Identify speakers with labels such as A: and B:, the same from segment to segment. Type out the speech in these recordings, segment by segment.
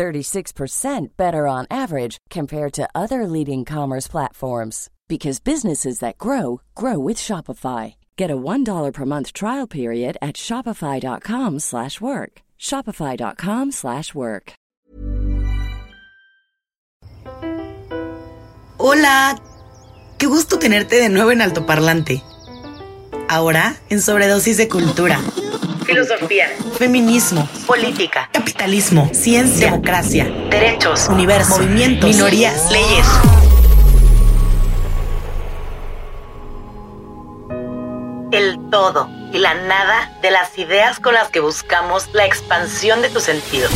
A: 36% better on average compared to other leading commerce platforms because businesses that grow grow with Shopify. Get a $1 per month trial period at shopify.com/work. shopify.com/work.
B: Hola. Qué gusto tenerte de nuevo en Altoparlante. Ahora en sobredosis de cultura. Filosofía, feminismo, política, capitalismo, ciencia, democracia, derechos, universo, movimientos, minorías, leyes. El todo y la nada de las ideas con las que buscamos la expansión de tu sentido.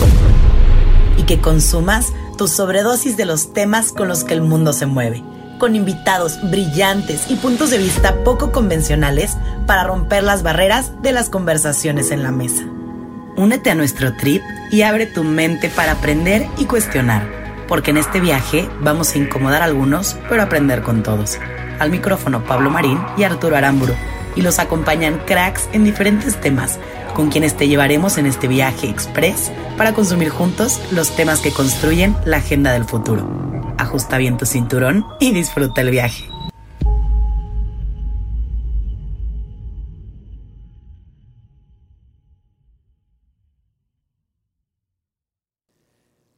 B: Y que consumas tu sobredosis de los temas con los que el mundo se mueve con invitados brillantes y puntos de vista poco convencionales para romper las barreras de las conversaciones en la mesa. Únete a nuestro trip y abre tu mente para aprender y cuestionar, porque en este viaje vamos a incomodar a algunos, pero aprender con todos. Al micrófono Pablo Marín y Arturo Aramburu, y los acompañan cracks en diferentes temas, con quienes te llevaremos en este viaje express para consumir juntos los temas que construyen la agenda del futuro ajusta bien tu cinturón y disfruta el viaje.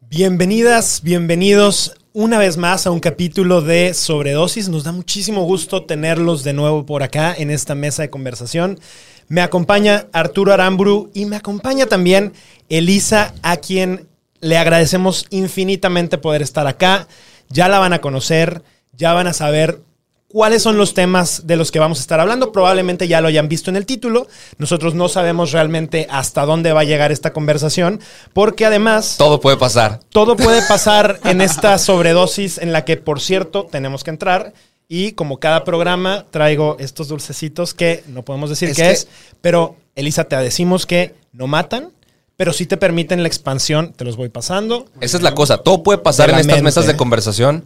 C: Bienvenidas, bienvenidos una vez más a un capítulo de Sobredosis. Nos da muchísimo gusto tenerlos de nuevo por acá en esta mesa de conversación. Me acompaña Arturo Aramburu y me acompaña también Elisa, a quien le agradecemos infinitamente poder estar acá. Ya la van a conocer, ya van a saber cuáles son los temas de los que vamos a estar hablando. Probablemente ya lo hayan visto en el título. Nosotros no sabemos realmente hasta dónde va a llegar esta conversación, porque además...
D: Todo puede pasar.
C: Todo puede pasar en esta sobredosis en la que, por cierto, tenemos que entrar. Y como cada programa, traigo estos dulcecitos que no podemos decir qué es, pero Elisa, te decimos que no matan, pero sí te permiten la expansión, te los voy pasando.
D: Esa es la cosa, todo puede pasar en estas mesas de conversación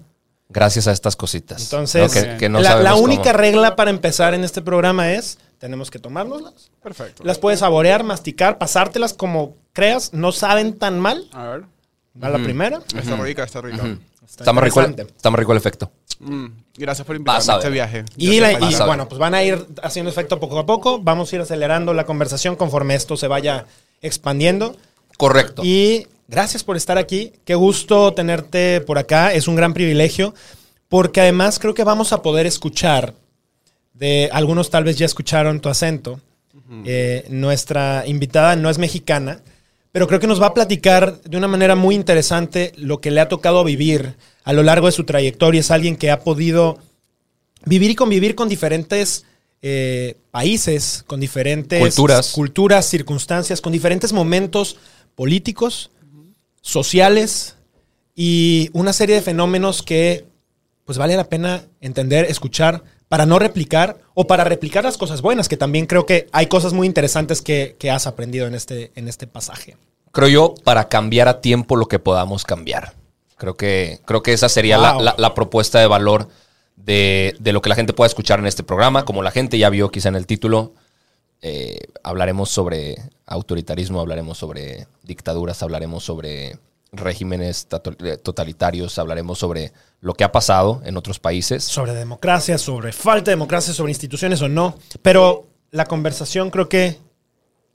D: gracias a estas cositas.
C: Entonces, la, única regla para empezar en este programa es, tenemos que tomárnoslas.
E: Perfecto.
C: Las puedes saborear, masticar, pasártelas como creas, no saben tan mal.
E: A ver.
C: A la primera.
E: Está rica, está rica.
D: está, más rico el, está, rico el, efecto.
E: Mm, gracias por invitarme a este viaje.
C: Y, y bueno, pues van a ir haciendo efecto poco a poco. Vamos a ir acelerando la conversación conforme esto se vaya expandiendo.
D: Correcto.
C: Y gracias por estar aquí. Qué gusto tenerte por acá. Es un gran privilegio porque además creo que vamos a poder escuchar de algunos tal vez ya escucharon tu acento. Eh, nuestra invitada no es mexicana, pero creo que nos va a platicar de una manera muy interesante lo que le ha tocado vivir a lo largo de su trayectoria. Es alguien que ha podido vivir y convivir con diferentes eh, países, con diferentes
D: culturas.
C: culturas, circunstancias, con diferentes momentos políticos, sociales y una serie de fenómenos que pues vale la pena entender, escuchar, para no replicar o para replicar las cosas buenas, que también creo que hay cosas muy interesantes que, has aprendido en este, en este pasaje.
D: Creo yo, para cambiar a tiempo lo que podamos cambiar. Creo que, creo que esa sería la propuesta de valor de, lo que la gente pueda escuchar en este programa. Como la gente ya vio quizá en el título, eh, hablaremos sobre autoritarismo, hablaremos sobre dictaduras, hablaremos sobre regímenes eh, totalitarios, hablaremos sobre lo que ha pasado en otros países.
C: Sobre democracia, sobre falta de democracia, sobre instituciones o no. Pero la conversación creo que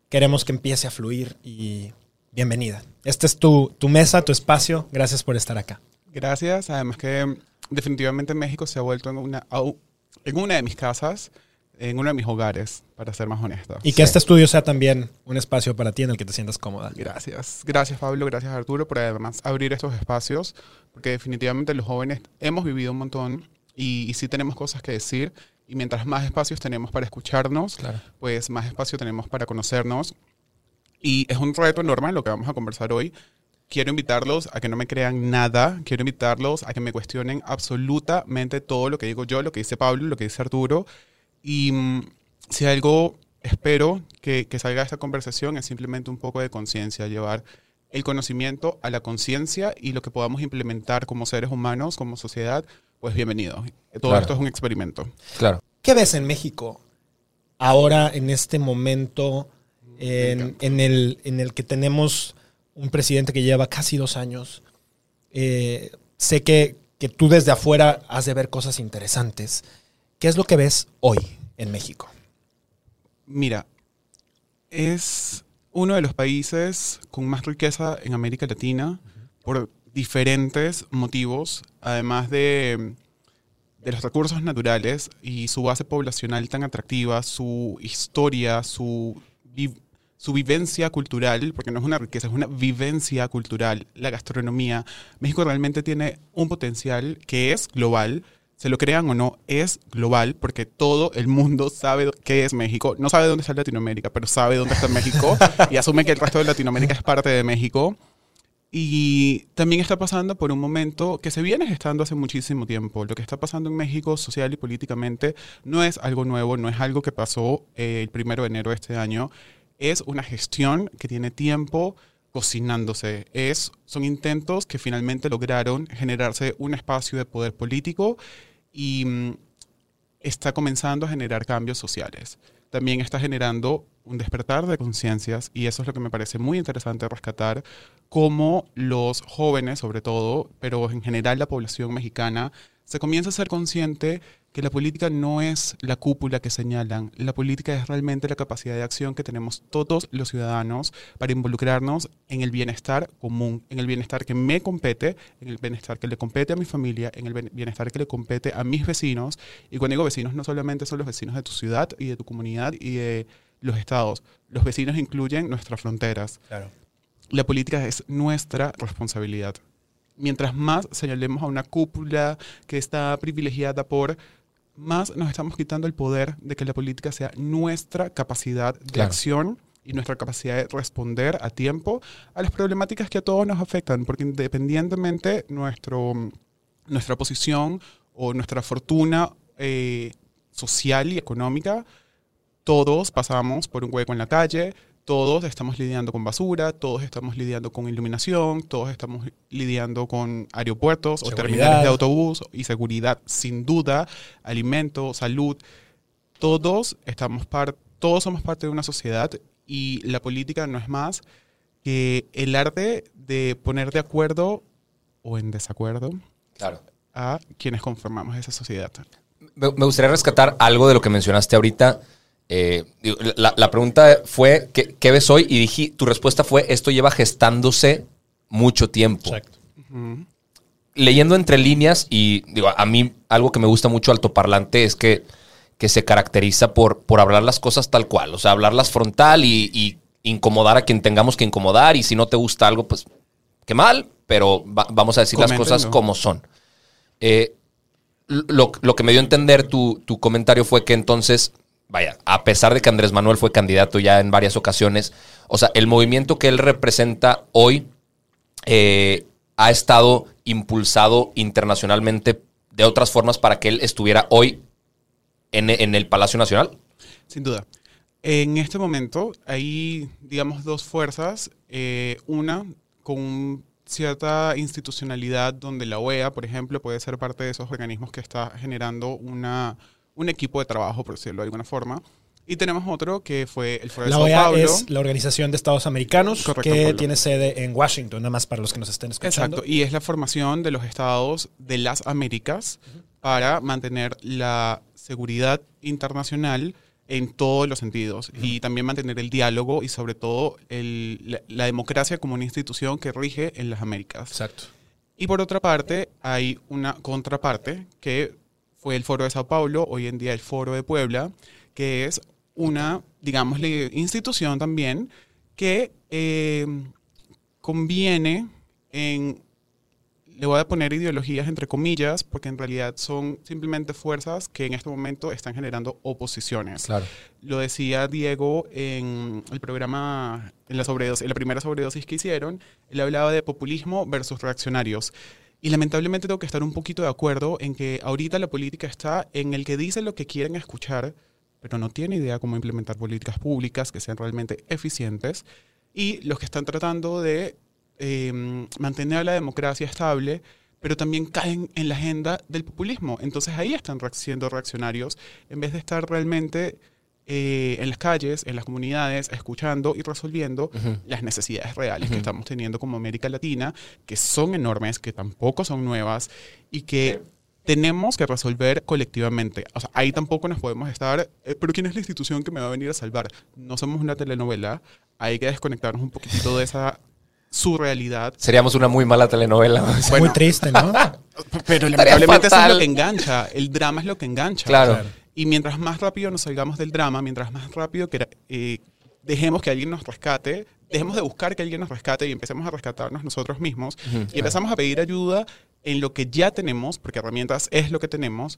C: queremos que empiece a fluir y bienvenida. Esta es tu, tu mesa, tu espacio. Gracias por estar acá.
E: Gracias. Además que definitivamente México se ha vuelto en una, en una de mis casas, en uno de mis hogares, para ser más honesto.
C: Y que este estudio sea también un espacio para ti en el que te sientas cómoda.
E: Gracias. Gracias Pablo, gracias Arturo por además abrir estos espacios, porque definitivamente los jóvenes hemos vivido un montón y, sí tenemos cosas que decir. Y mientras más espacios tenemos para escucharnos, pues más espacio tenemos para conocernos. Y es un reto enorme lo que vamos a conversar hoy, quiero invitarlos a que no me crean nada, quiero invitarlos a que me cuestionen absolutamente todo lo que digo yo, lo que dice Pablo, lo que dice Arturo. Y mm, si algo espero que, que salga de esta conversación es simplemente un poco de conciencia, llevar el conocimiento a la conciencia y lo que podamos implementar como seres humanos, como sociedad, pues bienvenido. Todo esto es un experimento.
C: Claro. ¿Qué ves en México ahora, en este momento, en, el, en el que tenemos un presidente que lleva casi dos años? Eh, sé que, que tú desde afuera has de ver cosas interesantes. ¿Qué es lo que ves hoy en México?
E: Mira, es uno de los países con más riqueza en América Latina por diferentes motivos, además de, los recursos naturales y su base poblacional tan atractiva, su historia, su, su vivencia cultural, porque no es una riqueza, es una vivencia cultural, la gastronomía. México realmente tiene un potencial que es global, se lo crean o no, es global porque todo el mundo sabe qué es México. No sabe dónde está Latinoamérica, pero sabe dónde está México y asume que el resto de Latinoamérica es parte de México. Y también está pasando por un momento que se viene gestando hace muchísimo tiempo. Lo que está pasando en México social y políticamente no es algo nuevo, no es algo que pasó eh, el primero de enero de este año. Es una gestión que tiene tiempo, cocinándose. Es, son intentos que finalmente lograron generarse un espacio de poder político y mm, está comenzando a generar cambios sociales. También está generando un despertar de conciencias y eso es lo que me parece muy interesante rescatar, cómo los jóvenes sobre todo, pero en general la población mexicana, se comienza a ser consciente que la política no es la cúpula que señalan, la política es realmente la capacidad de acción que tenemos todos los ciudadanos para involucrarnos en el bienestar común, en el bienestar que me compete, en el bienestar que le compete a mi familia, en el bienestar que le compete a mis vecinos. Y cuando digo vecinos, no solamente son los vecinos de tu ciudad y de tu comunidad y de los estados, los vecinos incluyen nuestras fronteras. La política es nuestra responsabilidad mientras más señalemos a una cúpula que está privilegiada por más nos estamos quitando el poder de que la política sea nuestra capacidad de acción y nuestra capacidad de responder a tiempo a las problemáticas que a todos nos afectan, porque independientemente nuestro, nuestra posición o nuestra fortuna eh, social y económica, todos pasamos por un hueco en la calle, todos estamos lidiando con basura, todos estamos lidiando con iluminación, todos estamos lidiando con aeropuertos o terminales de autobús y seguridad, sin duda, alimento, salud. Todos, estamos todos somos parte de una sociedad y la política no es más que el arte de poner de acuerdo o en desacuerdo a quienes conformamos esa sociedad.
D: Me gustaría rescatar algo de lo que mencionaste ahorita eh, la, pregunta fue, ¿qué, ves hoy? Y dije, tu respuesta fue, esto lleva gestándose mucho tiempo. Exacto. Leyendo entre líneas, y digo, a mí algo que me gusta mucho altoparlante es que, que se caracteriza por, por hablar las cosas tal cual, o sea, hablarlas frontal y, incomodar a quien tengamos que incomodar, y si no te gusta algo, pues qué mal, pero vamos a decir las cosas como son. Eh, lo, que me dio a entender tu, tu comentario fue que entonces vaya, a pesar de que Andrés Manuel fue candidato ya en varias ocasiones, o sea, el movimiento que él representa hoy eh, ha estado impulsado internacionalmente de otras formas para que él estuviera hoy en, el Palacio Nacional?
E: Sin duda. En este momento hay, digamos, dos fuerzas. Eh, una con cierta institucionalidad donde la OEA, por ejemplo, puede ser parte de esos organismos que está generando una un equipo de trabajo, por decirlo de alguna forma. Y tenemos otro que fue el Foro de
C: la OEA es la Organización de Estados Americanos que tiene sede en Washington, nada más para los que nos estén escuchando.
E: Exacto, y es la formación de los estados de las Américas para mantener la seguridad internacional en todos los sentidos y también mantener el diálogo y sobre todo el, la, democracia como una institución que rige en las Américas.
C: Exacto.
E: Y por otra parte, hay una contraparte que fue el Foro de Sao Paulo, hoy en día el Foro de Puebla, que es una, digamos, institución también que eh, conviene en le voy a poner ideologías entre comillas, porque en realidad son simplemente fuerzas que en este momento están generando oposiciones.
D: Claro.
E: Lo decía Diego en el programa, en la, sobredosis, en la primera sobredosis que hicieron, él hablaba de populismo versus reaccionarios. Y lamentablemente tengo que estar un poquito de acuerdo en que ahorita la política está en el que dice lo que quieren escuchar, pero no tiene idea cómo implementar políticas públicas que sean realmente eficientes, y los que están tratando de eh, mantener la democracia estable, pero también caen en la agenda del populismo. Entonces ahí están siendo reaccionarios en vez de estar realmente eh, en las calles, en las comunidades, escuchando y resolviendo las necesidades reales que estamos teniendo como América Latina, que son enormes, que tampoco son nuevas y que tenemos que resolver colectivamente. O sea, ahí tampoco nos podemos estar, eh, pero ¿quién es la institución que me va a venir a salvar? No somos una telenovela, hay que desconectarnos un poquitito de esa surrealidad.
D: Seríamos una muy mala telenovela.
C: muy triste, ¿no?
E: pero lamentablemente eso es lo que engancha, el drama es lo que engancha.
D: Claro.
E: Y mientras más rápido nos salgamos del drama, mientras más rápido que, eh, dejemos que alguien nos rescate, dejemos de buscar que alguien nos rescate y empecemos a rescatarnos nosotros mismos y empezamos a pedir ayuda en lo que ya tenemos, porque herramientas es lo que tenemos,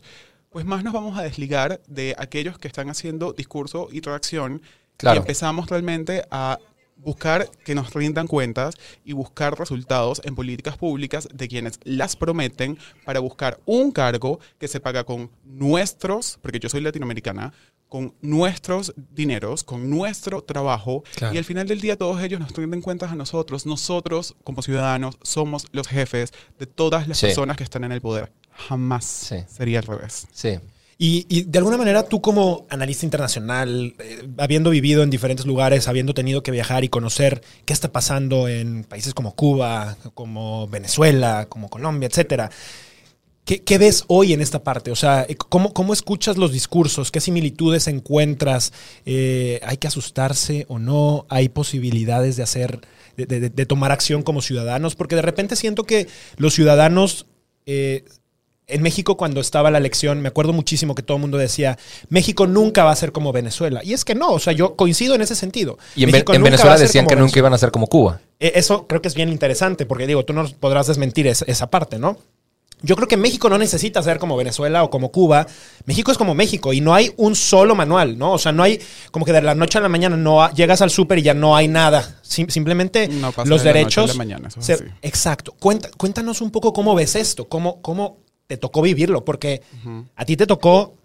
E: pues más nos vamos a desligar de aquellos que están haciendo discurso y reacción y empezamos realmente a buscar que nos rindan cuentas y buscar resultados en políticas públicas de quienes las prometen para buscar un cargo que se paga con nuestros, porque yo soy latinoamericana, con nuestros dineros, con nuestro trabajo, y al final del día todos ellos nos rinden cuentas a nosotros. Nosotros, como ciudadanos, somos los jefes de todas las personas que están en el poder. Jamás sería al revés.
D: Sí.
C: Y, de alguna manera tú como analista internacional, eh, habiendo vivido en diferentes lugares, habiendo tenido que viajar y conocer qué está pasando en países como Cuba, como Venezuela, como Colombia, etcétera, ¿qué, ves hoy en esta parte? O sea, eh, ¿cómo, cómo escuchas los discursos? ¿Qué similitudes encuentras? Eh, ¿Hay que asustarse o no? ¿Hay posibilidades de hacer, de, tomar acción como ciudadanos? Porque de repente siento que los ciudadanos en México cuando estaba la elección, me acuerdo muchísimo que todo el mundo decía, México nunca va a ser como Venezuela. Y es que no, o sea, yo coincido en ese sentido.
D: Y en, Venezuela decían que nunca iban a ser como Cuba.
C: E, eso creo que es bien interesante, porque digo, tú no podrás desmentir esa parte, ¿no? Yo creo que México no necesita ser como Venezuela o como Cuba. México es como México y no hay un solo manual, ¿no? O sea, no hay como que de la noche a la mañana no llegas al súper y ya no hay nada. simplemente los derechos. exacto. cuéntanos un poco cómo ves esto, cómo, cómo te tocó vivirlo, porque a ti te tocó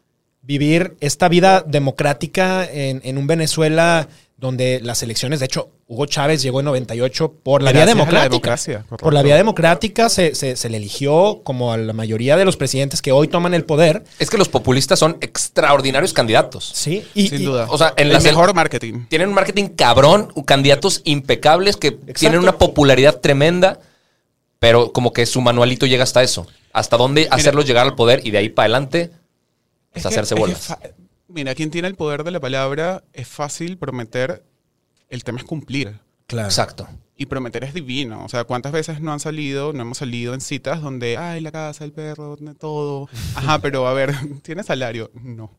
C: vivir esta vida democrática en, un Venezuela donde las elecciones, de hecho, Hugo Chávez llegó en 98 por la vía democrática. por la vía democrática se, se, le eligió como a la mayoría de los presidentes que hoy toman el poder.
D: Es que los populistas son extraordinarios candidatos.
C: Sí,
E: y, sin duda.
D: O sea, en
E: el mejor marketing.
D: Tienen un marketing cabrón, candidatos impecables que tienen una popularidad tremenda, pero como que su manualito llega hasta eso hasta dónde hacerlos llegar al poder y de ahí para adelante es, hacerse bolas.
E: mira, quien tiene el poder de la palabra es fácil prometer, el tema es cumplir.
D: Claro. Exacto.
E: Y prometer es divino. O sea, ¿cuántas veces no han salido, no hemos salido en citas donde, ay, la casa, el perro, todo? Ajá, pero a ver, ¿tienes salario? No.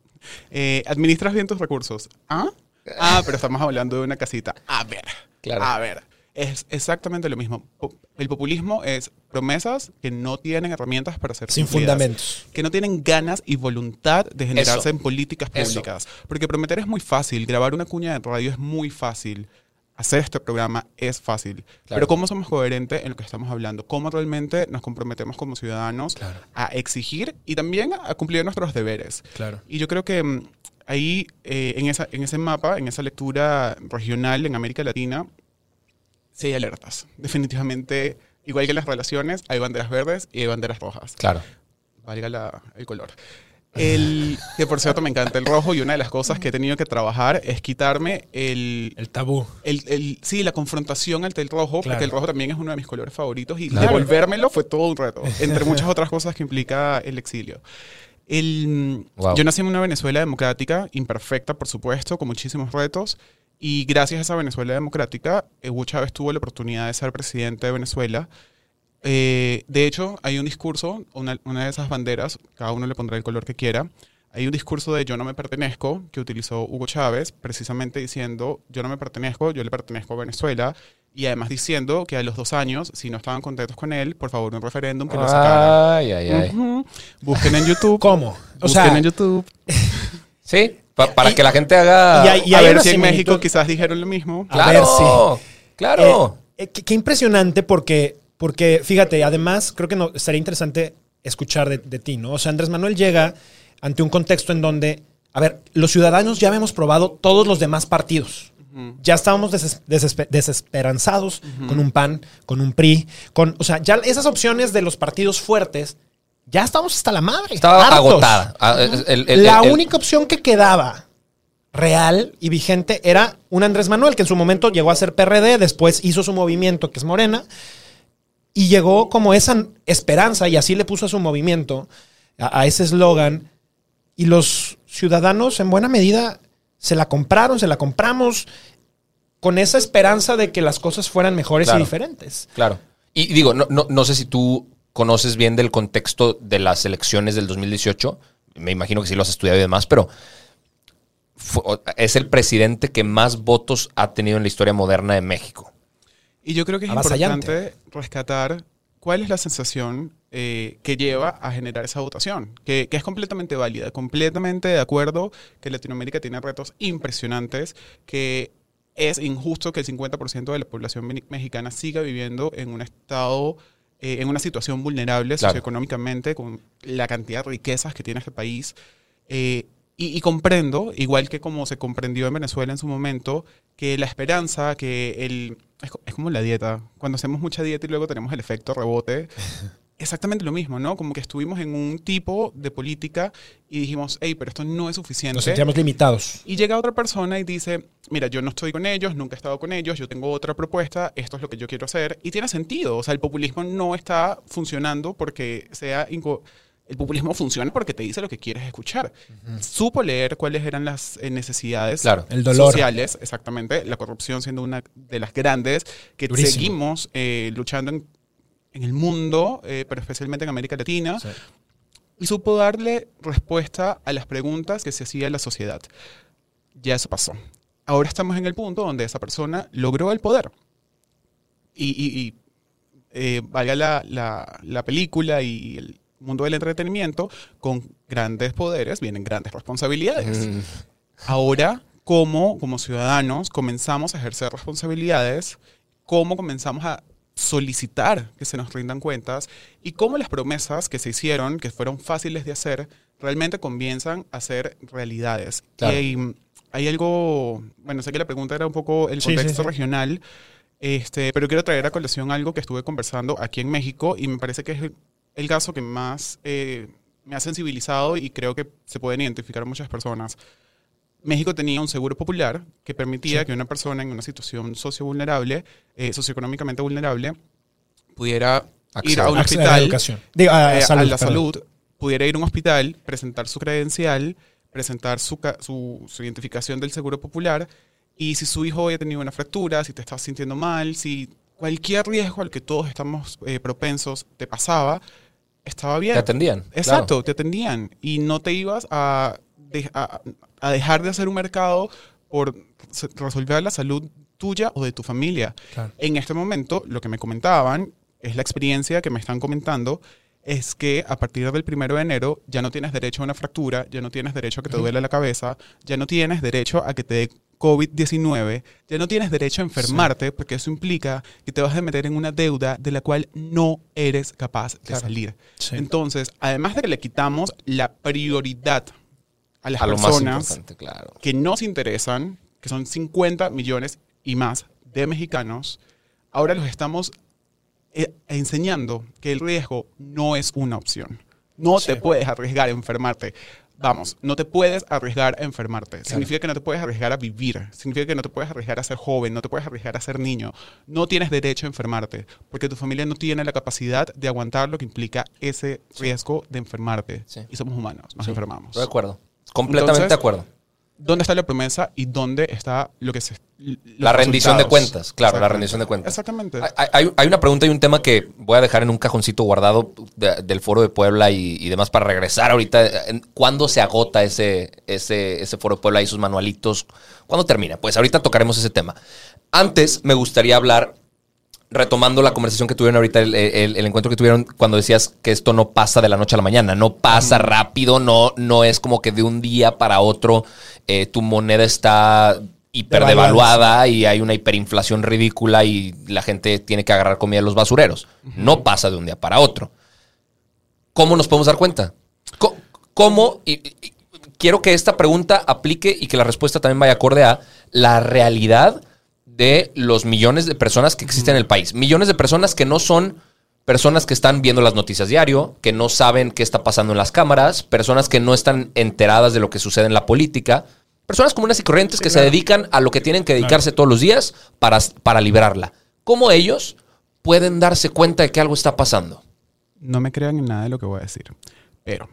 E: Eh, ¿Administras bien tus recursos? ¿Ah? Ah, pero estamos hablando de una casita. A ver. Claro. A ver. Es exactamente lo mismo. El populismo es promesas que no tienen herramientas para ser
C: Sin fundamentos.
E: Que no tienen ganas y voluntad de generarse en políticas públicas. Porque prometer es muy fácil. Grabar una cuña de radio es muy fácil. Hacer este programa es fácil. Pero ¿cómo somos coherentes en lo que estamos hablando? ¿Cómo realmente nos comprometemos como ciudadanos a exigir y también a cumplir nuestros deberes?
C: Claro.
E: Y yo creo que mm, ahí, eh, en, esa, en ese mapa, en esa lectura regional en América Latina, sí hay alertas. Definitivamente, igual que en las relaciones, hay banderas verdes y hay banderas rojas.
D: Claro.
E: Valga el color. El, que por cierto me encanta el rojo y una de las cosas que he tenido que trabajar es quitarme el...
C: El tabú.
E: El, sí, la confrontación ante el rojo, porque el rojo también es uno de mis colores favoritos y devolvérmelo fue todo un reto, entre muchas otras cosas que implica el exilio. El, Yo nací en una Venezuela democrática, imperfecta por supuesto, con muchísimos retos, y gracias a esa Venezuela democrática, Hugo Chávez tuvo la oportunidad de ser presidente de Venezuela. Eh, de hecho, hay un discurso, una, de esas banderas, cada uno le pondrá el color que quiera. Hay un discurso de yo no me pertenezco que utilizó Hugo Chávez, precisamente diciendo yo no me pertenezco, yo le pertenezco a Venezuela y además diciendo que a los dos años, si no estaban contentos con él, por favor, un referéndum que lo sacara.
D: Ay, ay, ay.
E: Ujú. Busquen en YouTube.
C: ¿Cómo? O
E: Busquen
C: sea,
E: en YouTube.
D: Sí, pa- para
C: Y-
D: que la gente haga.
C: y hay- y
E: a ver si en. México quizás dijeron lo mismo.
C: A ver,
D: Claro, claro.
C: Eh, eh, qué, qué impresionante porque, porque, fíjate, además creo que no, estaría interesante escuchar de, de ti, ¿no? O sea, Andrés Manuel llega ante un contexto en donde, a ver, los ciudadanos ya habíamos probado todos los demás partidos. Ya estábamos deses- desespe- desesperanzados con un PAN, con un PRI, con, o sea, ya esas opciones de los partidos fuertes, ya estábamos hasta la madre.
D: Estaba
C: hartos.
D: agotada. Ah, el- el-
C: la
D: el-
C: única opción que quedaba real y vigente era un Andrés Manuel, que en su momento llegó a ser PRD, después hizo su movimiento, que es Morena, y llegó como esa esperanza, y así le puso a su movimiento, a, a ese eslogan, y los ciudadanos en buena medida se la compraron, se la compramos, con esa esperanza de que las cosas fueran mejores
D: Claro.
C: y diferentes.
D: Claro. Y digo, no, no, no sé si tú conoces bien del contexto de las elecciones del 2018. Me imagino que sí lo has estudiado y demás, pero fue- es el presidente que más votos ha tenido en la historia moderna de México.
E: Y yo creo que es importante rescatar cuál es la sensación eh, que lleva a generar esa votación, que, que es completamente válida, completamente de acuerdo que Latinoamérica tiene retos impresionantes, que es injusto que el 50% de la población me- mexicana siga viviendo en un estado, eh, en una situación vulnerable
D: Claro.
E: socioeconómicamente, con la cantidad de riquezas que tiene este país. Eh, y, y comprendo, igual que como se comprendió en Venezuela en su momento, que la esperanza, que el... Es, es como la dieta. Cuando hacemos mucha dieta y luego tenemos el efecto rebote, exactamente lo mismo, ¿no? Como que estuvimos en un tipo de política y dijimos, hey, pero esto no es suficiente.
C: Nos sentíamos limitados.
E: Y llega otra persona y dice, mira, yo no estoy con ellos, nunca he estado con ellos, yo tengo otra propuesta, esto es lo que yo quiero hacer. Y tiene sentido, o sea, el populismo no está funcionando porque sea... inco- el populismo funciona porque te dice lo que quieres escuchar. Supo leer cuáles eran las eh, necesidades
D: Claro.
C: El dolor.
E: sociales, exactamente, la corrupción siendo una de las grandes que
C: Durísimo.
E: seguimos eh, luchando en, en el mundo, eh, pero especialmente en América Latina
C: Sí.
E: y supo darle respuesta a las preguntas que se hacía la sociedad. Ya eso pasó. Ahora estamos en el punto donde esa persona logró el poder. Y, y- y, eh, valga la, la- la película y el mundo del entretenimiento, con grandes poderes vienen grandes responsabilidades.
D: Mm,
E: Ahora, ¿cómo como ciudadanos comenzamos a ejercer responsabilidades? ¿Cómo comenzamos a solicitar que se nos rindan cuentas? ¿Y cómo las promesas que se hicieron, que fueron fáciles de hacer, realmente comienzan a ser realidades?
D: Claro.
E: Y hay, hay algo, bueno, sé que la pregunta era un poco el
C: Sí, sí,
E: contexto
C: sí.
E: regional, este, pero quiero traer a colación algo que estuve conversando aquí en México y me parece que es el, el caso que más eh, me ha sensibilizado y creo que se pueden identificar muchas personas. México tenía un seguro popular que permitía que una persona en una situación socio-vulnerable, eh, socioeconómicamente vulnerable, pudiera ir a un
C: Acceder a la
E: hospital,
C: educación. Digo, a,
E: eh,
C: salud,
E: a la
C: perdón.
E: salud, pudiera ir a un hospital, presentar su credencial, presentar su, su, su identificación del seguro popular y si su hijo había tenido una fractura, si te estabas sintiendo mal, si cualquier riesgo al que todos estamos eh, propensos te pasaba, estaba bien.
D: Te atendían.
E: Exacto,
D: claro.
E: te atendían y no te ibas a, a- a dejar de hacer un mercado por resolver la salud tuya o de tu familia.
C: Claro.
E: En este momento, lo que me comentaban, es la experiencia que me están comentando, es que a partir del primero de enero ya no tienes derecho a una fractura, ya no tienes derecho a que te duele la cabeza, ya no tienes derecho a que te dé COVID-19, ya no tienes derecho a enfermarte porque eso implica que te vas a meter en una deuda de la cual no eres capaz de
C: Claro.
E: salir.
C: Sí.
E: Entonces, además de que le quitamos la prioridad a las
D: A
E: personas
D: claro.
E: que nos interesan, que son 50 millones y más de mexicanos, ahora los estamos eh, enseñando que el riesgo no es una opción. No te puedes arriesgar a enfermarte. Vamos, no te puedes arriesgar a enfermarte. Significa que no te puedes arriesgar a vivir. Significa que no te puedes arriesgar a ser joven, no te puedes arriesgar a ser niño. No tienes derecho a enfermarte porque tu familia no tiene la capacidad de aguantar lo que implica ese riesgo de enfermarte.
D: Sí.
E: Y somos humanos, nos enfermamos.
D: Estoy de acuerdo. Completamente
E: Entonces,
D: de acuerdo.
E: ¿Dónde está la promesa y dónde está lo que se...
D: La rendición de cuentas, claro, la rendición de cuentas.
E: Exactamente.
D: Hay, hay- hay una pregunta y un tema que voy a dejar en un cajoncito guardado de- del foro de Puebla y, y demás para regresar ahorita. ¿Cuándo se agota ese, ese, ese foro de Puebla y sus manualitos? ¿Cuándo termina? Pues ahorita tocaremos ese tema. Antes me gustaría hablar retomando la conversación que tuvieron ahorita, el, el, encuentro que tuvieron cuando decías que esto no pasa de la noche a la mañana, no pasa rápido, no, no es como que de un día para otro eh, tu moneda está hiperdevaluada y hay una hiperinflación ridícula y la gente tiene que agarrar comida de los basureros. No pasa de un día para otro. ¿Cómo nos podemos dar cuenta? ¿Cómo? y, quiero que esta pregunta aplique y que la respuesta también vaya acorde a la realidad de los millones de personas que existen en el país. Millones de personas que no son personas que están viendo las noticias diario, que no saben qué está pasando en las cámaras, personas que no están enteradas de lo que sucede en la política, personas comunes y corrientes que se dedican a lo que tienen que dedicarse todos los días para, para liberarla. ¿Cómo ellos pueden darse cuenta de que algo está pasando?
E: No me crean en nada de lo que voy a decir, pero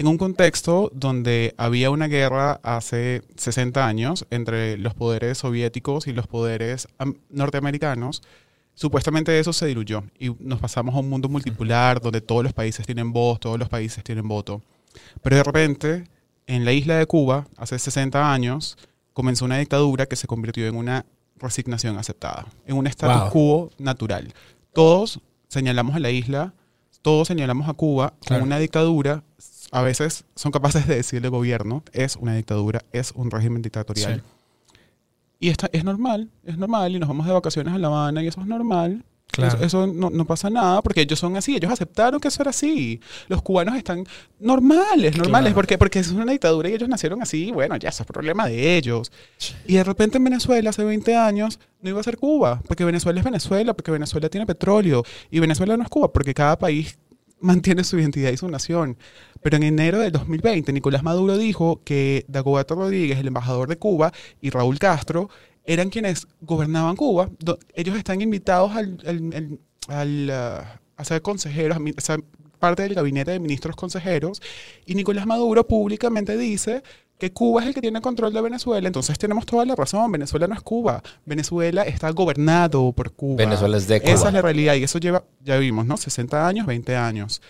E: en un contexto donde había una guerra hace 60 años entre los poderes soviéticos y los poderes norteamericanos, supuestamente eso se diluyó y nos pasamos a un mundo multipolar donde todos los países tienen voz, todos los países tienen voto. Pero de repente, en la isla de Cuba, hace 60 años, comenzó una dictadura que se convirtió en una resignación aceptada, en un status quo natural. Todos señalamos a la isla, todos señalamos a Cuba como una dictadura a veces son capaces de decirle gobierno, es una dictadura, es un régimen dictatorial. Y esta, es normal, es normal, y nos vamos de vacaciones a La Habana y eso es normal. Claro. Eso, no, no, pasa nada porque ellos son así, ellos aceptaron que eso era así. Los cubanos están normales, normales, porque, porque es una dictadura y ellos nacieron así, bueno, ya eso es problema de ellos. Y de repente en Venezuela, hace 20 años, no iba a ser Cuba, porque Venezuela es Venezuela, porque Venezuela tiene petróleo, y Venezuela no es Cuba, porque cada país mantiene su identidad y su nación. Pero en enero del 2020, Nicolás Maduro dijo que Dagoberto Rodríguez, el embajador de Cuba, y Raúl Castro eran quienes gobernaban Cuba. Ellos están invitados al, uh, a ser consejeros, a ser parte del gabinete de ministros consejeros, y Nicolás Maduro públicamente dice que Cuba es el que tiene control de Venezuela, entonces tenemos toda la razón, Venezuela no es Cuba, Venezuela está gobernado por Cuba.
D: Venezuela es de Cuba.
E: Esa es la realidad y eso lleva, ya vimos, ¿no? 60 años, 20 años.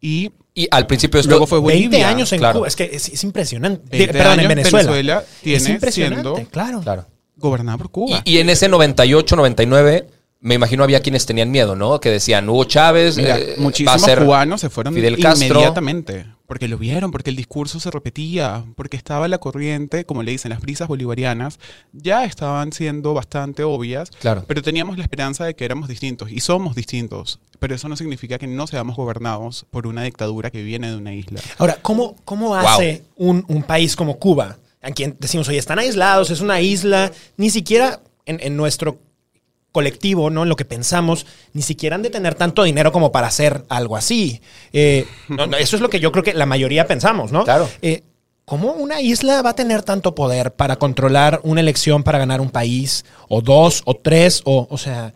E: Y,
D: y al principio
C: esto luego fue Bolivia. 20 años en Cuba, es que es, impresionante. Perdón, en Venezuela.
E: Venezuela tiene es impresionante,
C: claro. claro.
E: Gobernada por Cuba.
D: Y, y en ese 98, 99 me imagino había quienes tenían miedo, ¿no? Que decían, Hugo Chávez,
E: eh, muchísimos cubanos se fueron Fidel inmediatamente, porque lo vieron, porque el discurso se repetía, porque estaba la corriente, como le dicen, las brisas bolivarianas, ya estaban siendo bastante obvias,
D: claro.
E: pero teníamos la esperanza de que éramos distintos, y somos distintos, pero eso no significa que no seamos gobernados por una dictadura que viene de una isla.
C: Ahora, ¿cómo, cómo hace un, un país como Cuba, a quien decimos, oye, están aislados, es una isla, ni siquiera en, en nuestro colectivo, ¿no? En lo que pensamos, ni siquiera han de tener tanto dinero como para hacer algo así. Eh, eso es lo que yo creo que la mayoría pensamos, ¿no?
D: Claro.
C: Eh, ¿Cómo una isla va a tener tanto poder para controlar una elección para ganar un país? O dos, o tres, o, o sea,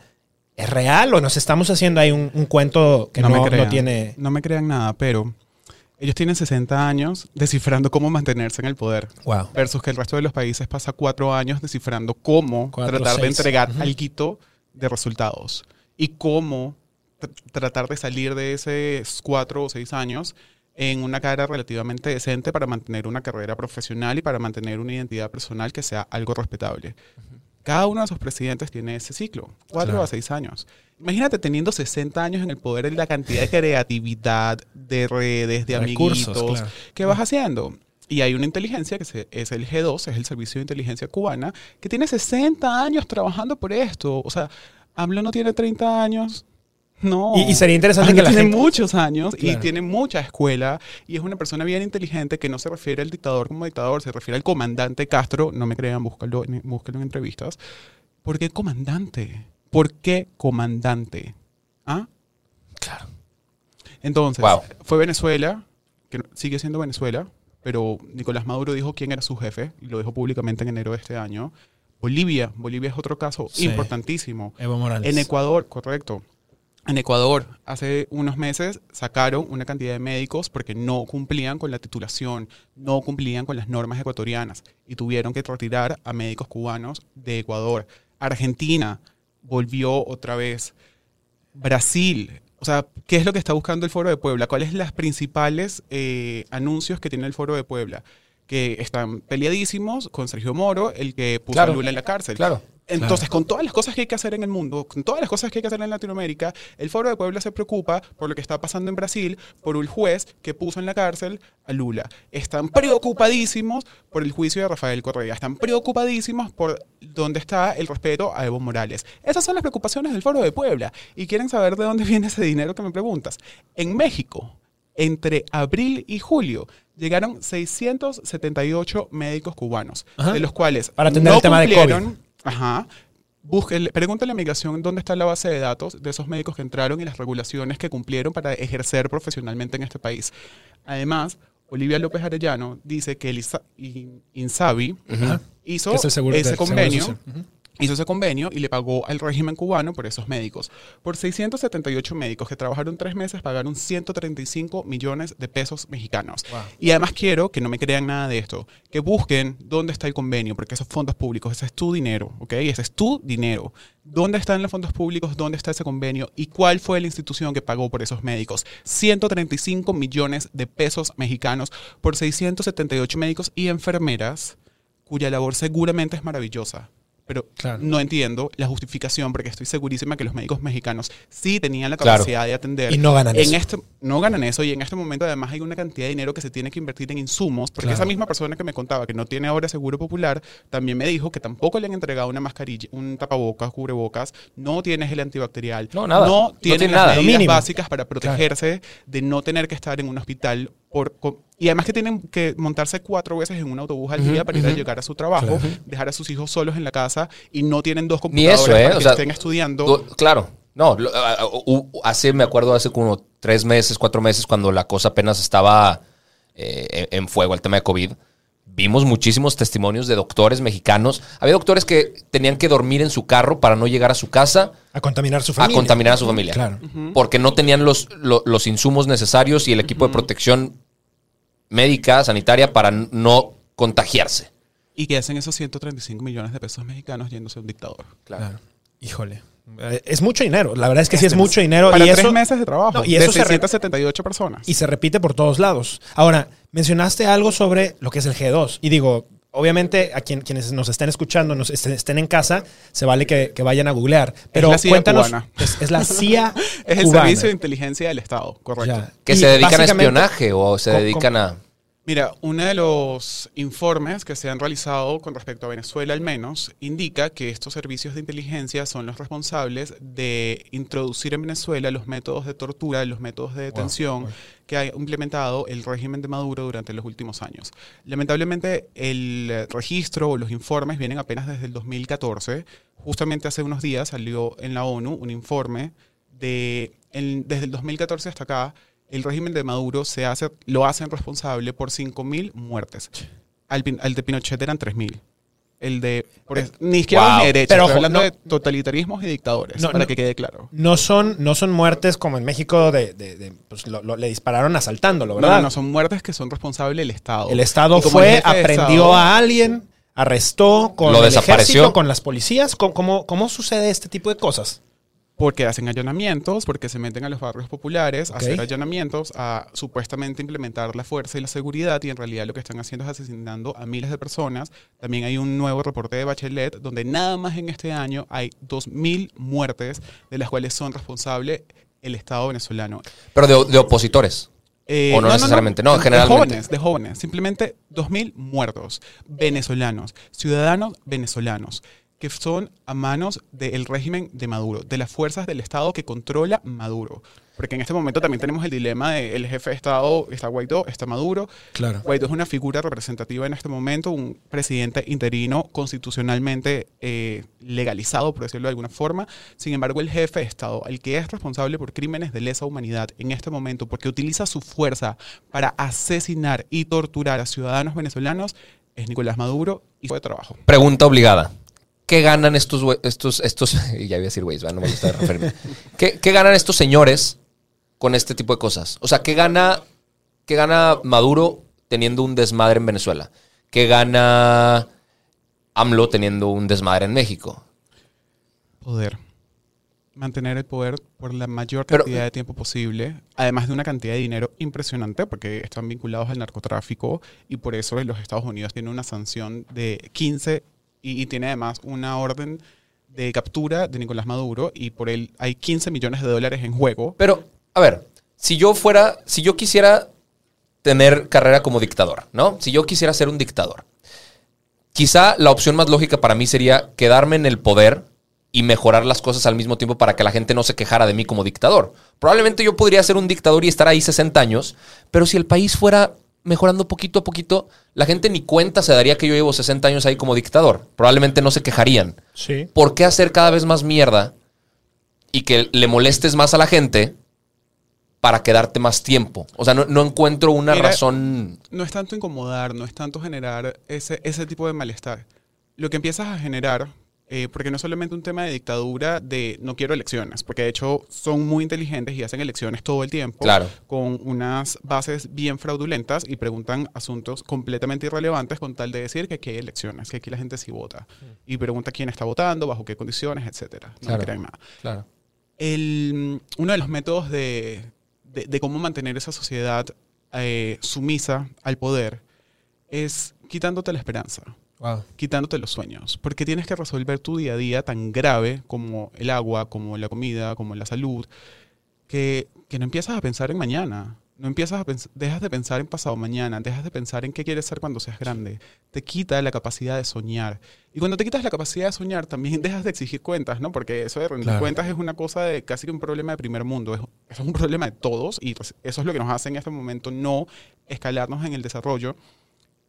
C: ¿es real o nos estamos haciendo ahí un, cuento que no, no, tiene...
E: No me crean nada, pero ellos tienen 60 años descifrando cómo mantenerse en el poder.
C: Wow.
E: Versus que el resto de los países pasa cuatro años descifrando cómo tratar de entregar uh algo de resultados. Y cómo tratar de salir de esos cuatro o seis años en una carrera relativamente decente para mantener una carrera profesional y para mantener una identidad personal que sea algo respetable. Cada uno de esos presidentes tiene ese ciclo, cuatro a seis años. Imagínate teniendo 60 años en el poder y la cantidad de creatividad, de redes, de amiguitos que vas haciendo. Y hay una inteligencia que es el G2, es el Servicio de Inteligencia Cubana, que tiene 60 años trabajando por esto. O sea, AMLO no tiene 30 años. No.
C: Y, sería interesante que
E: la tiene muchos años y tiene mucha escuela y es una persona bien inteligente que no se refiere al dictador como dictador, se refiere al comandante Castro. No me crean, búscalo, búsquenlo en entrevistas. ¿Por qué comandante? ¿Por qué comandante? ¿Ah?
D: Claro.
E: Entonces, fue Venezuela, que sigue siendo Venezuela, pero Nicolás Maduro dijo quién era su jefe y lo dijo públicamente en enero de este año. Bolivia, Bolivia es otro caso importantísimo.
C: Evo Morales.
E: En Ecuador, correcto. En Ecuador, hace unos meses sacaron una cantidad de médicos porque no cumplían con la titulación, no cumplían con las normas ecuatorianas y tuvieron que retirar a médicos cubanos de Ecuador. Argentina, volvió otra vez. Brasil, o sea, ¿qué es lo que está buscando el Foro de Puebla? ¿Cuáles son los principales eh, anuncios que tiene el Foro de Puebla? Que están peleadísimos con Sergio Moro, el que puso a Lula en la cárcel.
D: Claro.
E: Entonces, con todas las cosas que hay que hacer en el mundo, con todas las cosas que hay que hacer en Latinoamérica, el Foro de Puebla se preocupa por lo que está pasando en Brasil, por un juez que puso en la cárcel a Lula. Están preocupadísimos por el juicio de Rafael Correa. Están preocupadísimos por dónde está el respeto a Evo Morales. Esas son las preocupaciones del Foro de Puebla. Y quieren saber de dónde viene ese dinero que me preguntas. En México, entre abril y julio, llegaron 678 médicos cubanos,
C: Ajá.
E: de los cuales
C: Para atender
E: no
C: el tema de COVID.
E: Ajá. Búsquenle- pregúntale a migración dónde está la base de datos de esos médicos que entraron y las regulaciones que cumplieron para ejercer profesionalmente en este país. Además, Olivia López Arellano dice que el Isa- In- Insabi hizo ese convenio. Hizo ese convenio y le pagó al régimen cubano por esos médicos. Por 678 médicos que trabajaron tres meses, pagaron 135 millones de pesos mexicanos. Y además quiero que no me crean nada de esto, que busquen dónde está el convenio, porque esos fondos públicos, ese es tu dinero, ¿ok? Ese es tu dinero. ¿Dónde están los fondos públicos? ¿Dónde está ese convenio? ¿Y cuál fue la institución que pagó por esos médicos? 135 millones de pesos mexicanos por 678 médicos y enfermeras cuya labor seguramente es maravillosa. Pero
C: Claro.
E: no entiendo la justificación porque estoy segurísima que los médicos mexicanos sí tenían la
D: Claro.
E: capacidad de atender.
C: Y no ganan
E: en
C: eso.
E: Este, no ganan eso y en este momento además hay una cantidad de dinero que se tiene que invertir en insumos porque
C: Claro.
E: esa misma persona que me contaba que no tiene ahora seguro popular también me dijo que tampoco le han entregado una mascarilla, un tapabocas, cubrebocas, no tiene gel antibacterial,
D: No, nada.
E: no
D: No
E: tiene
D: tiene
E: las
D: nada.
E: Medidas básicas para protegerse de no tener que estar en un hospital por, y además que tienen que montarse cuatro veces en un autobús al día para ir a llegar a su trabajo, dejar a sus hijos solos en la casa y no tienen dos computadoras
D: eso, ¿eh?
E: para
D: O
E: que
D: sea,
E: estén estudiando.
D: tú- claro. No, a- a- hace, me acuerdo, hace como tres meses, cuatro meses, cuando la cosa apenas estaba eh, en en fuego, el tema de COVID, vimos muchísimos testimonios de doctores mexicanos. Había doctores que tenían que dormir en su carro para no llegar a su casa
C: A contaminar su
D: a
C: familia.
D: contaminar a su familia.
C: Claro.
D: Porque no tenían los, lo- los insumos necesarios y el equipo de protección médica, sanitaria, para no contagiarse.
E: y que hacen esos 135 millones de pesos mexicanos yéndose a un dictador.
C: Claro. Híjole. Eh, Es mucho dinero. La verdad es que sí es mucho dinero.
E: Para
C: y
E: tres
C: eso,
E: meses de trabajo.
C: No, y eso
E: de
C: se re-
E: 678 personas.
C: y se repite por todos lados. Ahora, mencionaste algo sobre lo que es el G2. Y digo, obviamente a quien- quienes nos estén escuchando, nos estén, estén en casa, se vale que, que vayan a googlear. Pero
E: la CIA
C: cuéntanos.
E: cubana.
C: Es, es la CIA
E: es el
C: cubana.
E: servicio de inteligencia del Estado, correcto.
C: Ya.
D: Que
C: Y
D: se dedican a espionaje o se
C: ¿Cómo-
D: dedican a...
E: Mira, uno de los informes que se han realizado con respecto a Venezuela al menos indica que estos servicios de inteligencia son los responsables de introducir en Venezuela los métodos de tortura, los métodos de detención que ha implementado el régimen de Maduro durante los últimos años. Lamentablemente el registro o los informes vienen apenas desde el 2014. Justamente hace unos días salió en la ONU un informe de desde el 2014 hasta acá, el régimen de Maduro se hace, lo hacen responsable por 5.000 muertes. Al, de Pinochet eran 3.000. El de... por es- ni izquierda
D: Wow.
E: ni derecha.
C: Pero,
E: estoy hablando
C: no-
E: de totalitarismos y dictadores,
C: No,
E: para
C: no.
E: que quede claro.
C: No son, no son muertes como en México de, de- de, pues, lo- lo- le dispararon asaltándolo, ¿verdad?
E: no, no, son muertes que son responsables el Estado.
C: El Estado fue,
E: el
C: aprendió
E: Estado-
C: a alguien, arrestó con
D: Lo
C: el
D: desapareció.
C: ejército, con las policías. ¿Cómo, cómo, cómo sucede este tipo de cosas?
E: Porque hacen allanamientos, porque se meten a los barrios populares, a hacer allanamientos, a supuestamente implementar la fuerza y la seguridad, y en realidad lo que están haciendo es asesinando a miles de personas. También hay un nuevo reporte de Bachelet, donde nada más en este año hay 2.000 muertes, de las cuales son responsables el Estado venezolano.
D: Pero de, de opositores.
E: Eh,
D: O no necesariamente, no, generalmente.
E: De jóvenes, de jóvenes. Simplemente 2.000 muertos venezolanos, ciudadanos venezolanos, que son a manos del régimen de Maduro, de las fuerzas del Estado que controla Maduro. Porque en este momento también tenemos el dilema de el jefe de Estado, está Guaidó, está Maduro.
C: Claro.
E: Guaidó es una figura representativa en este momento, un presidente interino constitucionalmente eh, legalizado, por decirlo de alguna forma. Sin embargo, el jefe de Estado, el que es responsable por crímenes de lesa humanidad en este momento, porque utiliza su fuerza para asesinar y torturar a ciudadanos venezolanos, es Nicolás Maduro y fue de trabajo.
D: Pregunta obligada. ¿Qué ganan estos, estos, estos, ya voy a decir güeyes, no me gusta referirme. ¿Qué, qué ganan estos señores con este tipo de cosas? O sea, ¿qué gana, qué gana Maduro teniendo un desmadre en Venezuela? ¿Qué gana AMLO teniendo un desmadre en México?
E: Poder. Mantener el poder por la mayor
D: Pero-
E: cantidad de tiempo posible, además de una cantidad de dinero impresionante, porque están vinculados al narcotráfico y por eso los Estados Unidos tienen una sanción de 15 y, tiene además una orden de captura de Nicolás Maduro y por él hay 15 millones de dólares en juego.
D: Pero, a ver, si yo fuera, si yo quisiera tener carrera como dictador, ¿no? Si yo quisiera ser un dictador, quizá la opción más lógica para mí sería quedarme en el poder y mejorar las cosas al mismo tiempo para que la gente no se quejara de mí como dictador. Probablemente yo podría ser un dictador y estar ahí 60 años, pero si el país fuera mejorando poquito a poquito, la gente ni cuenta se daría que yo llevo 60 años ahí como dictador. Probablemente no se quejarían.
C: Sí.
D: ¿Por qué hacer cada vez más mierda y que le molestes más a la gente para quedarte más tiempo? O sea, no, no encuentro una
E: Mira,
D: razón.
E: No es tanto incomodar, no es tanto generar ese, ese tipo de malestar. Lo que empiezas a generar, eh, porque no es solamente un tema de dictadura de no quiero elecciones, porque de hecho son muy inteligentes y hacen elecciones todo el tiempo
D: Claro.
E: con unas bases bien fraudulentas y preguntan asuntos completamente irrelevantes con tal de decir que aquí hay elecciones, que aquí la gente sí vota. Y pregunta quién está votando, bajo qué condiciones, etcétera. No
D: Claro.
E: crean nada.
D: Claro.
E: El, uno de los métodos de, de- de cómo mantener esa sociedad eh, sumisa al poder es quitándote la esperanza,
C: Wow.
E: quitándote los sueños, porque tienes que resolver tu día a día tan grave como el agua, como la comida, como la salud, que, que no empiezas a pensar en mañana. No empiezas a dejas de pensar en pasado mañana, dejas de pensar en qué quieres ser cuando seas grande. Te quita la capacidad de soñar. Y cuando te quitas la capacidad de soñar, también dejas de exigir cuentas, ¿no? Porque eso de rendir
C: Claro.
E: cuentas es una cosa de casi que un problema de primer mundo. Es, eso es un problema de todos y pues, eso es lo que nos hace en este momento no escalarnos en el desarrollo.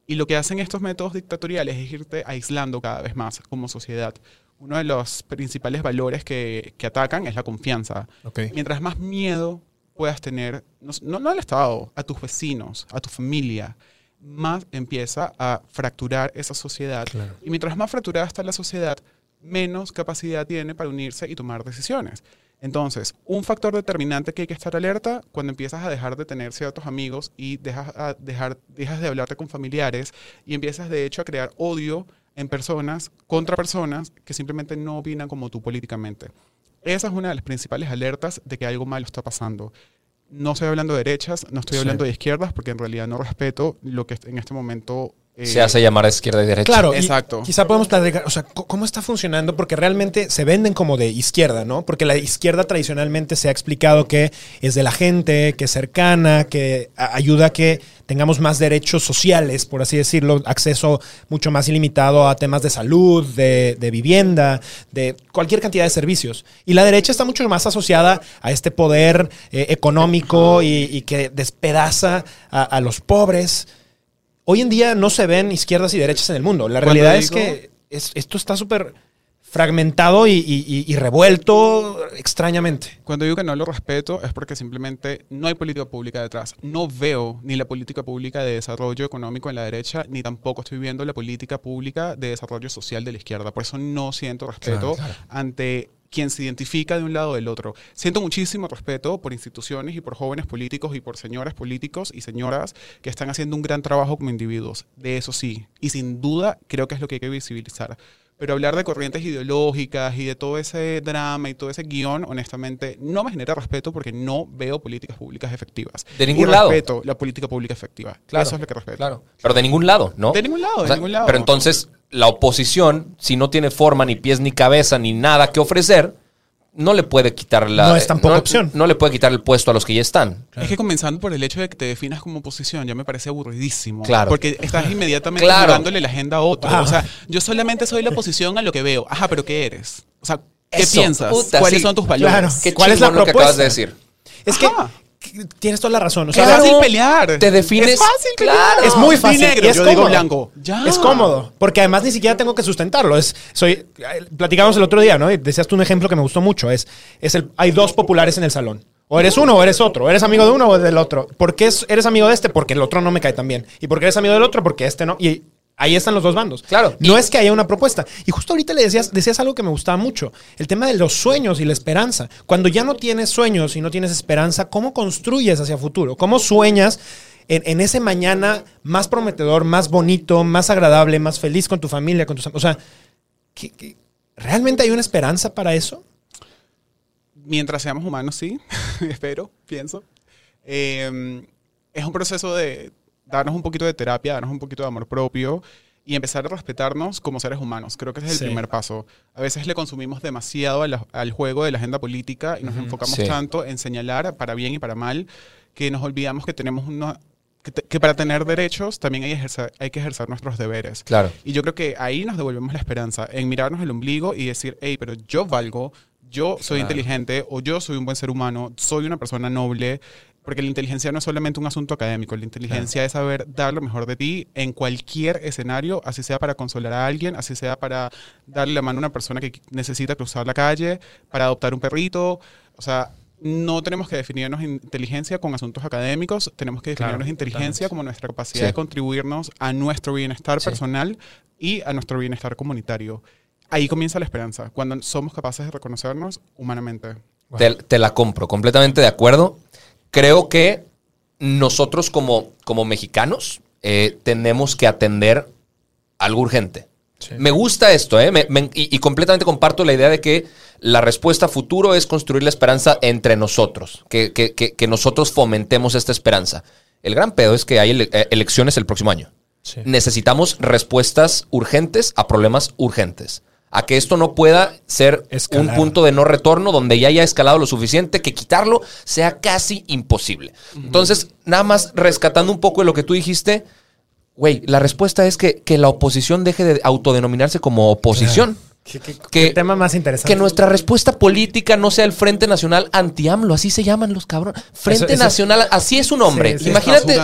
E: Y lo que hacen estos métodos dictatoriales es irte aislando cada vez más como sociedad. Uno de los principales valores que, que atacan es la confianza. Mientras más miedo puedas tener, no, no, no al Estado, a tus vecinos, a tu familia, más empieza a fracturar esa sociedad.
C: Claro.
E: Y mientras más fracturada está la sociedad, menos capacidad tiene para unirse y tomar decisiones. Entonces, un factor determinante que hay que estar alerta cuando empiezas a dejar de tener ciertos amigos y dejas, a dejar, dejas de hablarte con familiares y empiezas de hecho a crear odio en personas contra personas que simplemente no opinan como tú políticamente. Esa es una de las principales alertas de que algo malo está pasando. No estoy hablando de derechas, no estoy
C: Sí.
E: hablando de izquierdas, porque en realidad no respeto lo que en este momento... eh,
D: Se hace llamar a izquierda y derecha.
C: Claro, y
E: Exacto.
C: quizá podemos platicar, o sea, ¿cómo está funcionando? Porque realmente se venden como de izquierda, ¿no? Porque la izquierda tradicionalmente se ha explicado que es de la gente, que es cercana, que ayuda a que tengamos más derechos sociales, por así decirlo, acceso mucho más ilimitado a temas de salud, de, de vivienda, de cualquier cantidad de servicios. Y la derecha está mucho más asociada a este poder eh, económico y, y que despedaza a, a los pobres. Hoy en día no se ven izquierdas y derechas en el mundo. La realidad es que es- esto está súper fragmentado y, y- y- y revuelto extrañamente.
E: Cuando digo que no lo respeto es porque simplemente no hay política pública detrás. No veo ni la política pública de desarrollo económico en la derecha, ni tampoco estoy viendo la política pública de desarrollo social de la izquierda. Por eso no siento respeto ante quien se identifica de un lado o del otro. Siento muchísimo respeto por instituciones y por jóvenes políticos y por señores políticos y señoras que están haciendo un gran trabajo como individuos. De eso sí. Y sin duda creo que es lo que hay que visibilizar. Pero hablar de corrientes ideológicas y de todo ese drama y todo ese guion, honestamente, no me genera respeto porque no veo políticas públicas efectivas.
D: De ningún
E: y
D: lado.
E: respeto la política pública efectiva. Eso es lo que respeto.
D: Claro. Pero de ningún lado, ¿no?
E: De ningún lado,
D: O
E: de
D: sea,
E: ningún lado.
D: Pero entonces, la oposición, si no tiene forma, ni pies, ni cabeza, ni nada que ofrecer, no le puede quitar la.
C: No es tampoco
D: no-
C: opción.
D: No le puede quitar el puesto a los que ya están.
E: Es que comenzando por el hecho de que te definas como oposición, ya me parece aburridísimo.
D: Claro.
E: Porque estás inmediatamente
D: Claro.
E: dándole la agenda a otro.
C: Ah.
E: O sea, yo solamente soy la oposición a lo que veo. Ajá, pero ¿qué eres? O sea, ¿qué
D: Eso,
E: piensas?
D: puta,
E: ¿Cuáles
D: sí.
E: son tus valores?
C: Claro.
D: Qué
C: ¿Cuál es la
D: que acabas de decir.
C: Es
E: Ajá.
C: que tienes toda la razón. O
E: Es
C: sea,
D: Claro.
E: fácil pelear.
D: Te defines-
E: Es fácil
D: Claro.
E: pelear.
C: Es muy fácil.
E: negro,
C: y es
E: yo
C: cómodo.
E: digo blanco. Ya.
C: Es cómodo. Porque además ni siquiera tengo que sustentarlo. Es, soy, platicamos el otro día, ¿no? Y decías tú un ejemplo que me gustó mucho. Es, es el, hay dos populares en el salón. O eres uno o eres otro. O eres amigo de uno o del otro. ¿Por qué es- eres amigo de este? Porque el otro no me cae tan bien. Y porque eres amigo del otro, porque este no. Y ahí están los dos bandos.
D: Claro.
C: No
D: Y-
C: es que haya una propuesta. Y justo ahorita le decías, decías algo que me gustaba mucho. El tema de los sueños y la esperanza. Cuando ya no tienes sueños y no tienes esperanza, ¿cómo construyes hacia futuro? ¿Cómo sueñas en, en ese mañana más prometedor, más bonito, más agradable, más feliz con tu familia, con tus am- O sea, ¿qué- qué- ¿realmente hay una esperanza para eso?
E: Mientras seamos humanos, sí. Espero, pienso. Eh, es un proceso de darnos un poquito de terapia, darnos un poquito de amor propio y empezar a respetarnos como seres humanos. Creo que ese es el
C: Sí.
E: primer paso. A veces le consumimos demasiado a la- al juego de la agenda política y nos enfocamos
D: Sí.
E: tanto en señalar para bien y para mal que nos olvidamos que tenemos una... Que, te- que para tener derechos también hay, ejercer- hay que ejercer nuestros deberes.
D: Claro.
E: Y yo creo que ahí nos devolvemos la esperanza, en mirarnos el ombligo y decir, hey, pero yo valgo, yo soy inteligente o yo soy un buen ser humano, soy una persona noble, porque la inteligencia no es solamente un asunto académico, la inteligencia es saber dar lo mejor de ti en cualquier escenario, así sea para consolar a alguien, así sea para darle la mano a una persona que necesita cruzar la calle, para adoptar un perrito, o sea... No tenemos que definirnos inteligencia con asuntos académicos, tenemos que
C: Claro,
E: definirnos inteligencia
C: totalmente.
E: como nuestra capacidad
D: Sí.
E: de contribuirnos a nuestro bienestar
D: Sí.
E: personal y a nuestro bienestar comunitario. Ahí comienza la esperanza, cuando somos capaces de reconocernos humanamente.
D: Te, te la compro, completamente de acuerdo. Creo que nosotros como, como mexicanos eh, tenemos que atender algo urgente. Me gusta esto, ¿eh? Me- me- y, y completamente comparto la idea de que la respuesta a futuro es construir la esperanza entre nosotros, que, que- que- que nosotros fomentemos esta esperanza. El gran pedo es que hay ele- eh, elecciones el próximo año.
C: Sí.
D: Necesitamos respuestas urgentes a problemas urgentes. A que esto no pueda ser
C: Escalar.
D: un punto de no retorno donde ya haya escalado lo suficiente que quitarlo sea casi imposible. Entonces, nada más rescatando un poco de lo que tú dijiste, güey, la respuesta es que, que la oposición deje de autodenominarse como oposición.
C: ¿Qué, qué-
D: Que-
C: qué tema más interesante?
D: Que nuestra respuesta política no sea el Frente Nacional Anti-AMLO, así se llaman los cabrones. Frente
C: Eso- eso-
D: Nacional, así es su nombre.
C: Sí, sí.
D: Imagínate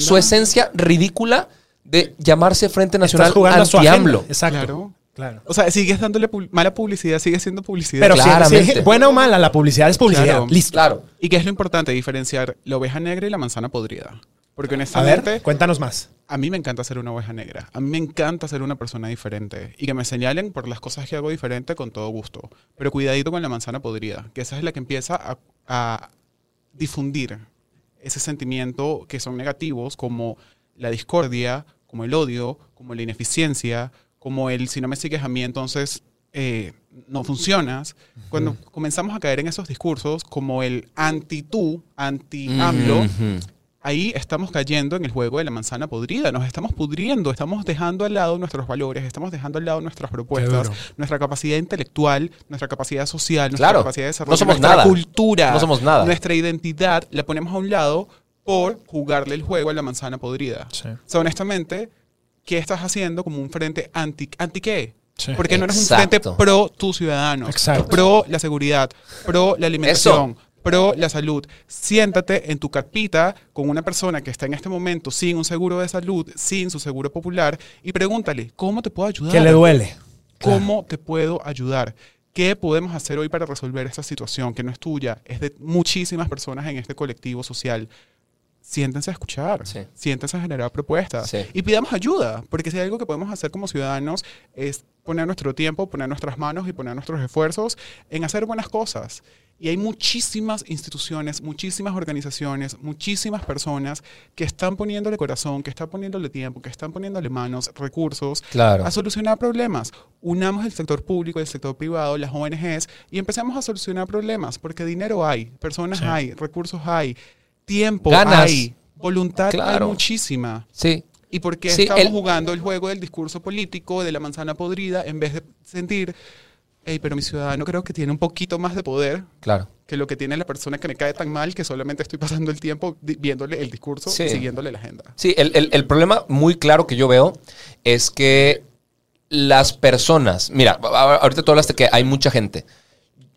D: su esencia ridícula de llamarse Frente Nacional Anti-AMLO.
C: Exacto.
E: Claro.
C: Claro.
E: O sea, sigues dándole pu- mala publicidad, sigue siendo publicidad.
C: Pero sí,
D: Claramente.
C: sí, buena o mala, la publicidad es publicidad.
E: Claro.
C: Listo.
D: Claro.
E: ¿Y qué es lo importante? Diferenciar la oveja negra y la manzana podrida. Porque
C: A
E: honestamente,
C: ver, cuéntanos más.
E: a mí me encanta ser una oveja negra. A mí me encanta ser una persona diferente. Y que me señalen por las cosas que hago diferente con todo gusto. Pero cuidadito con la manzana podrida, que esa es la que empieza a, a difundir ese sentimiento que son negativos, como la discordia, como el odio, como la ineficiencia, como el si no me sigues a mí, entonces eh, no funcionas. Cuando comenzamos a caer en esos discursos, como el anti-tú, anti-AMLO,
D: Ujú.
E: ahí estamos cayendo en el juego de la manzana podrida, nos estamos pudriendo, estamos dejando al lado nuestros valores, estamos dejando al lado nuestras propuestas, nuestra capacidad intelectual, nuestra capacidad social, nuestra
D: Claro.
E: capacidad de desarrollo,
D: No somos
E: nuestra
D: nada.
E: cultura,
D: No somos nada.
E: nuestra identidad, la ponemos a un lado por jugarle el juego a la manzana podrida.
C: Sí.
E: O sea, honestamente, ¿qué estás haciendo como un frente anti, anti qué?
C: Sí.
E: Porque no eres un frente pro tus ciudadanos,
C: Exacto.
E: pro la seguridad, pro la alimentación, pro la salud. Siéntate en tu carpita con una persona que está en este momento sin un seguro de salud, sin su seguro popular, y pregúntale, ¿cómo te puedo ayudar?
C: Que le duele.
E: ¿Cómo te puedo ayudar? ¿Qué podemos hacer hoy para resolver esta situación que no es tuya? Es de muchísimas personas en este colectivo social. Siéntense a escuchar,
D: Sí.
E: siéntense a generar propuestas
D: Sí.
E: y pidamos ayuda, porque si hay algo que podemos hacer como ciudadanos es poner nuestro tiempo, poner nuestras manos y poner nuestros esfuerzos en hacer buenas cosas. Y hay muchísimas instituciones, muchísimas organizaciones, muchísimas personas que están poniéndole corazón, que están poniéndole tiempo, que están poniéndole manos, recursos
D: Claro.
E: a solucionar problemas. Unamos el sector público el sector privado, las ONGs, y empecemos a solucionar problemas, porque dinero hay, personas hay, recursos hay, tiempo
D: Ganas.
E: hay, voluntad
D: Claro.
E: hay muchísima.
D: Sí.
E: ¿Y por qué
D: Sí,
E: estamos
D: el-
E: jugando el juego del discurso político, de la manzana podrida, en vez de sentir, hey, pero mi ciudadano creo que tiene un poquito más de poder
D: Claro.
E: que lo que tiene la persona que me cae tan mal que solamente estoy pasando el tiempo viéndole el discurso
D: Sí.
E: y siguiéndole la agenda?
D: Sí, el, el- el problema muy claro que yo veo es que las personas, mira, ahorita tú hablaste que hay mucha gente.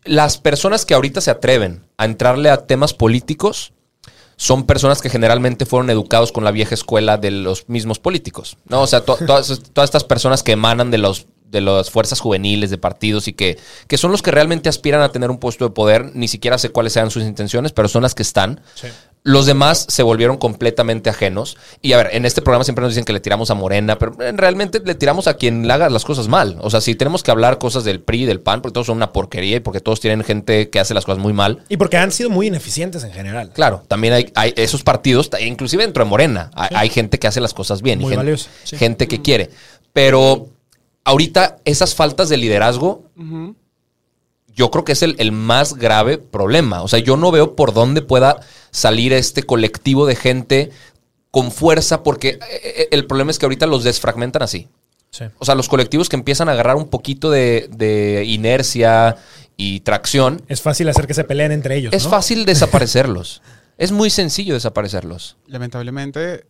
D: Las personas que ahorita se atreven a entrarle a temas políticos son personas que generalmente fueron educados con la vieja escuela de los mismos políticos, ¿no? O sea, to- todas, todas estas personas que emanan de los de las fuerzas juveniles, de partidos y que, que son los que realmente aspiran a tener un puesto de poder, ni siquiera sé cuáles sean sus intenciones, pero son las que están. Los demás se volvieron completamente ajenos. Y a ver, en este programa siempre nos dicen que le tiramos a Morena, pero realmente le tiramos a quien le haga las cosas mal. O sea, si tenemos que hablar cosas del PRI, del PAN, porque todos son una porquería y porque todos tienen gente que hace las cosas muy mal.
C: Y porque han sido muy ineficientes en general.
D: Claro, también hay, hay esos partidos, inclusive dentro de Morena, hay, hay gente que hace las cosas bien
C: Muy
D: y gente,
C: valioso, sí.
D: gente que quiere. Pero ahorita esas faltas de liderazgo, yo creo que es el, el más grave problema. O sea, yo no veo por dónde pueda salir este colectivo de gente con fuerza, porque eh, eh, el problema es que ahorita los desfragmentan así. O sea, los colectivos que empiezan a agarrar un poquito de, inercia y tracción.
C: Es fácil hacer que se peleen entre ellos.
D: Es fácil desaparecerlos. es muy sencillo desaparecerlos.
E: Lamentablemente,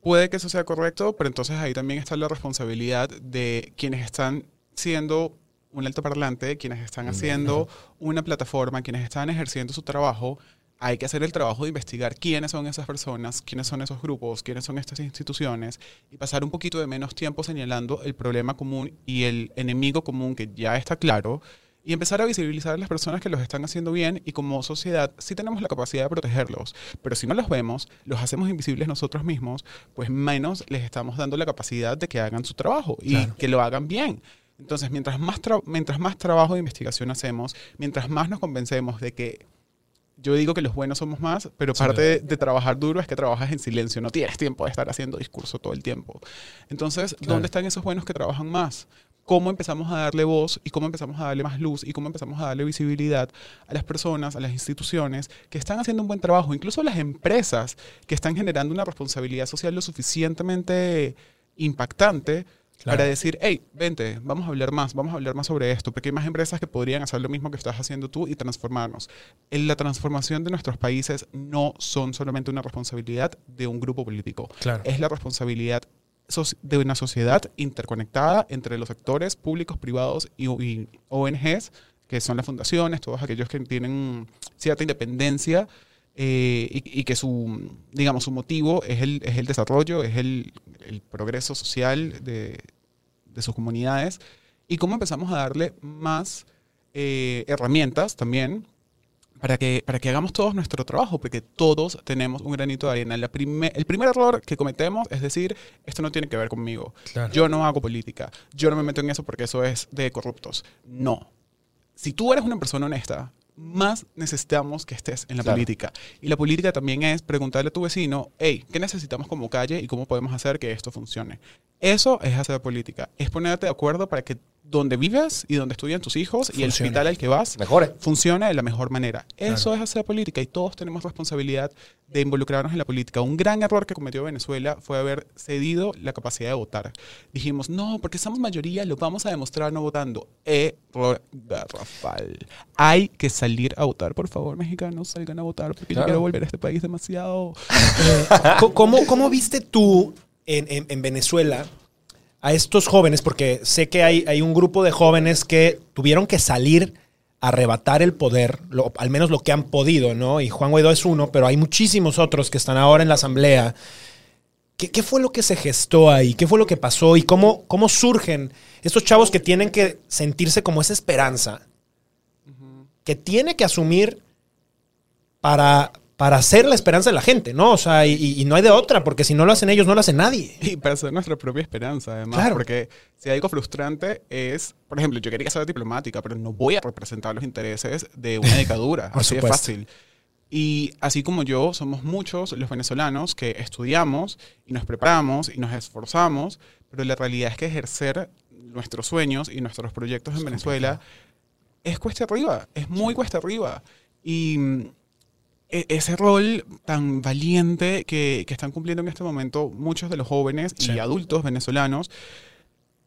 E: puede que eso sea correcto, pero entonces ahí también está la responsabilidad de quienes están siendo un altoparlante, quienes están haciendo una plataforma, quienes están ejerciendo su trabajo, hay que hacer el trabajo de investigar quiénes son esas personas, quiénes son esos grupos, quiénes son estas instituciones y pasar un poquito de menos tiempo señalando el problema común y el enemigo común que ya está claro y empezar a visibilizar a las personas que los están haciendo bien y como sociedad sí tenemos la capacidad de protegerlos, pero si no los vemos, los hacemos invisibles nosotros mismos, pues menos les estamos dando la capacidad de que hagan su trabajo y que lo hagan bien. Entonces, mientras más, mientras más trabajo de investigación hacemos, mientras más nos convencemos de que yo digo que los buenos somos más, pero parte de, trabajar duro es que trabajas en silencio, no tienes tiempo de estar haciendo discurso todo el tiempo. Entonces, ¿dónde están esos buenos que trabajan más? ¿Cómo empezamos a darle voz y cómo empezamos a darle más luz y cómo empezamos a darle visibilidad a las personas, a las instituciones que están haciendo un buen trabajo, incluso a las empresas que están generando una responsabilidad social lo suficientemente impactante para decir, hey, vente, vamos a hablar más, vamos a hablar más sobre esto, porque hay más empresas que podrían hacer lo mismo que estás haciendo tú y transformarnos. En la transformación de nuestros países no son solamente una responsabilidad de un grupo político, es la responsabilidad de una sociedad interconectada entre los sectores públicos, privados y, ONGs, que son las fundaciones, todos aquellos que tienen cierta independencia eh, y, que su, digamos, su motivo es el, es el desarrollo, es el, el progreso social de, de, sus comunidades y cómo empezamos a darle más eh, herramientas también para que, para que hagamos todos nuestro trabajo, porque todos tenemos un granito de arena. el primer error que cometemos es decir, esto no tiene que ver conmigo. Yo no hago política. Yo no me meto en eso porque eso es de corruptos. No. Si tú eres una persona honesta, más necesitamos que estés en la política. Y la política también es preguntarle a tu vecino, hey, ¿qué necesitamos como calle y cómo podemos hacer que esto funcione? Eso es hacer política, es ponerte de acuerdo para que donde vives y donde estudian tus hijos y el hospital al que vas
D: Mejore.
E: funcione de la mejor manera. Eso es hacer política y todos tenemos responsabilidad de involucrarnos en la política. Un gran error que cometió Venezuela fue haber cedido la capacidad de votar. Dijimos, no, porque somos mayoría, lo vamos a demostrar no votando. Error Rafael. Hay que salir a votar, por favor, mexicanos, salgan a votar porque yo quiero volver a este país demasiado.
C: ¿Cómo, ¿Cómo viste tú en, en Venezuela? A estos jóvenes, porque sé que hay, hay un grupo de jóvenes que tuvieron que salir a arrebatar el poder, al menos lo que han podido, ¿no? Y Juan Guaidó es uno, pero hay muchísimos otros que están ahora en la asamblea. ¿Qué, fue lo que se gestó ahí? ¿Qué fue lo que pasó? ¿Y cómo, cómo surgen estos chavos que tienen que sentirse como esa esperanza? Que tiene que asumir para, para ser la esperanza de la gente, ¿no? O sea, y, no hay de otra, porque si no lo hacen ellos, no lo hace nadie.
E: Y para ser nuestra propia esperanza, además. Claro. Porque si algo frustrante es, por ejemplo, yo quería ser diplomática, pero no voy a representar los intereses de una dictadura. así de fácil. Y así como yo, somos muchos los venezolanos que estudiamos y nos preparamos y nos esforzamos, pero la realidad es que ejercer nuestros sueños y nuestros proyectos en Venezuela es cuesta arriba, es muy cuesta arriba. Y e-, ese rol tan valiente que, están cumpliendo en este momento muchos de los jóvenes y adultos venezolanos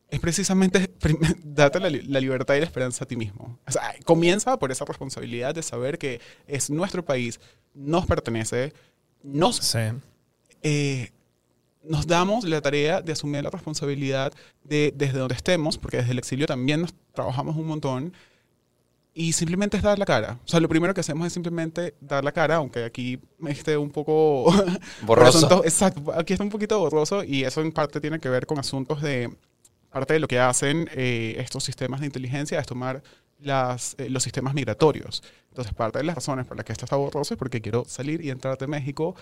E: es precisamente darte la, libertad y la esperanza a ti mismo. O sea, comienza por esa responsabilidad de saber que es nuestro país, nos pertenece, nos, eh, nos damos la tarea de asumir la responsabilidad de desde donde estemos, porque desde el exilio también nos trabajamos un montón, y simplemente es dar la cara. O sea, lo primero que hacemos es simplemente dar la cara, aunque aquí esté un poco...
D: Borroso.
E: exacto, aquí está un poquito borroso y eso en parte tiene que ver con asuntos de... Parte de lo que hacen eh, estos sistemas de inteligencia es tomar las, eh, los sistemas migratorios. Entonces, parte de las razones por las que esto está borroso es porque quiero salir y entrar de México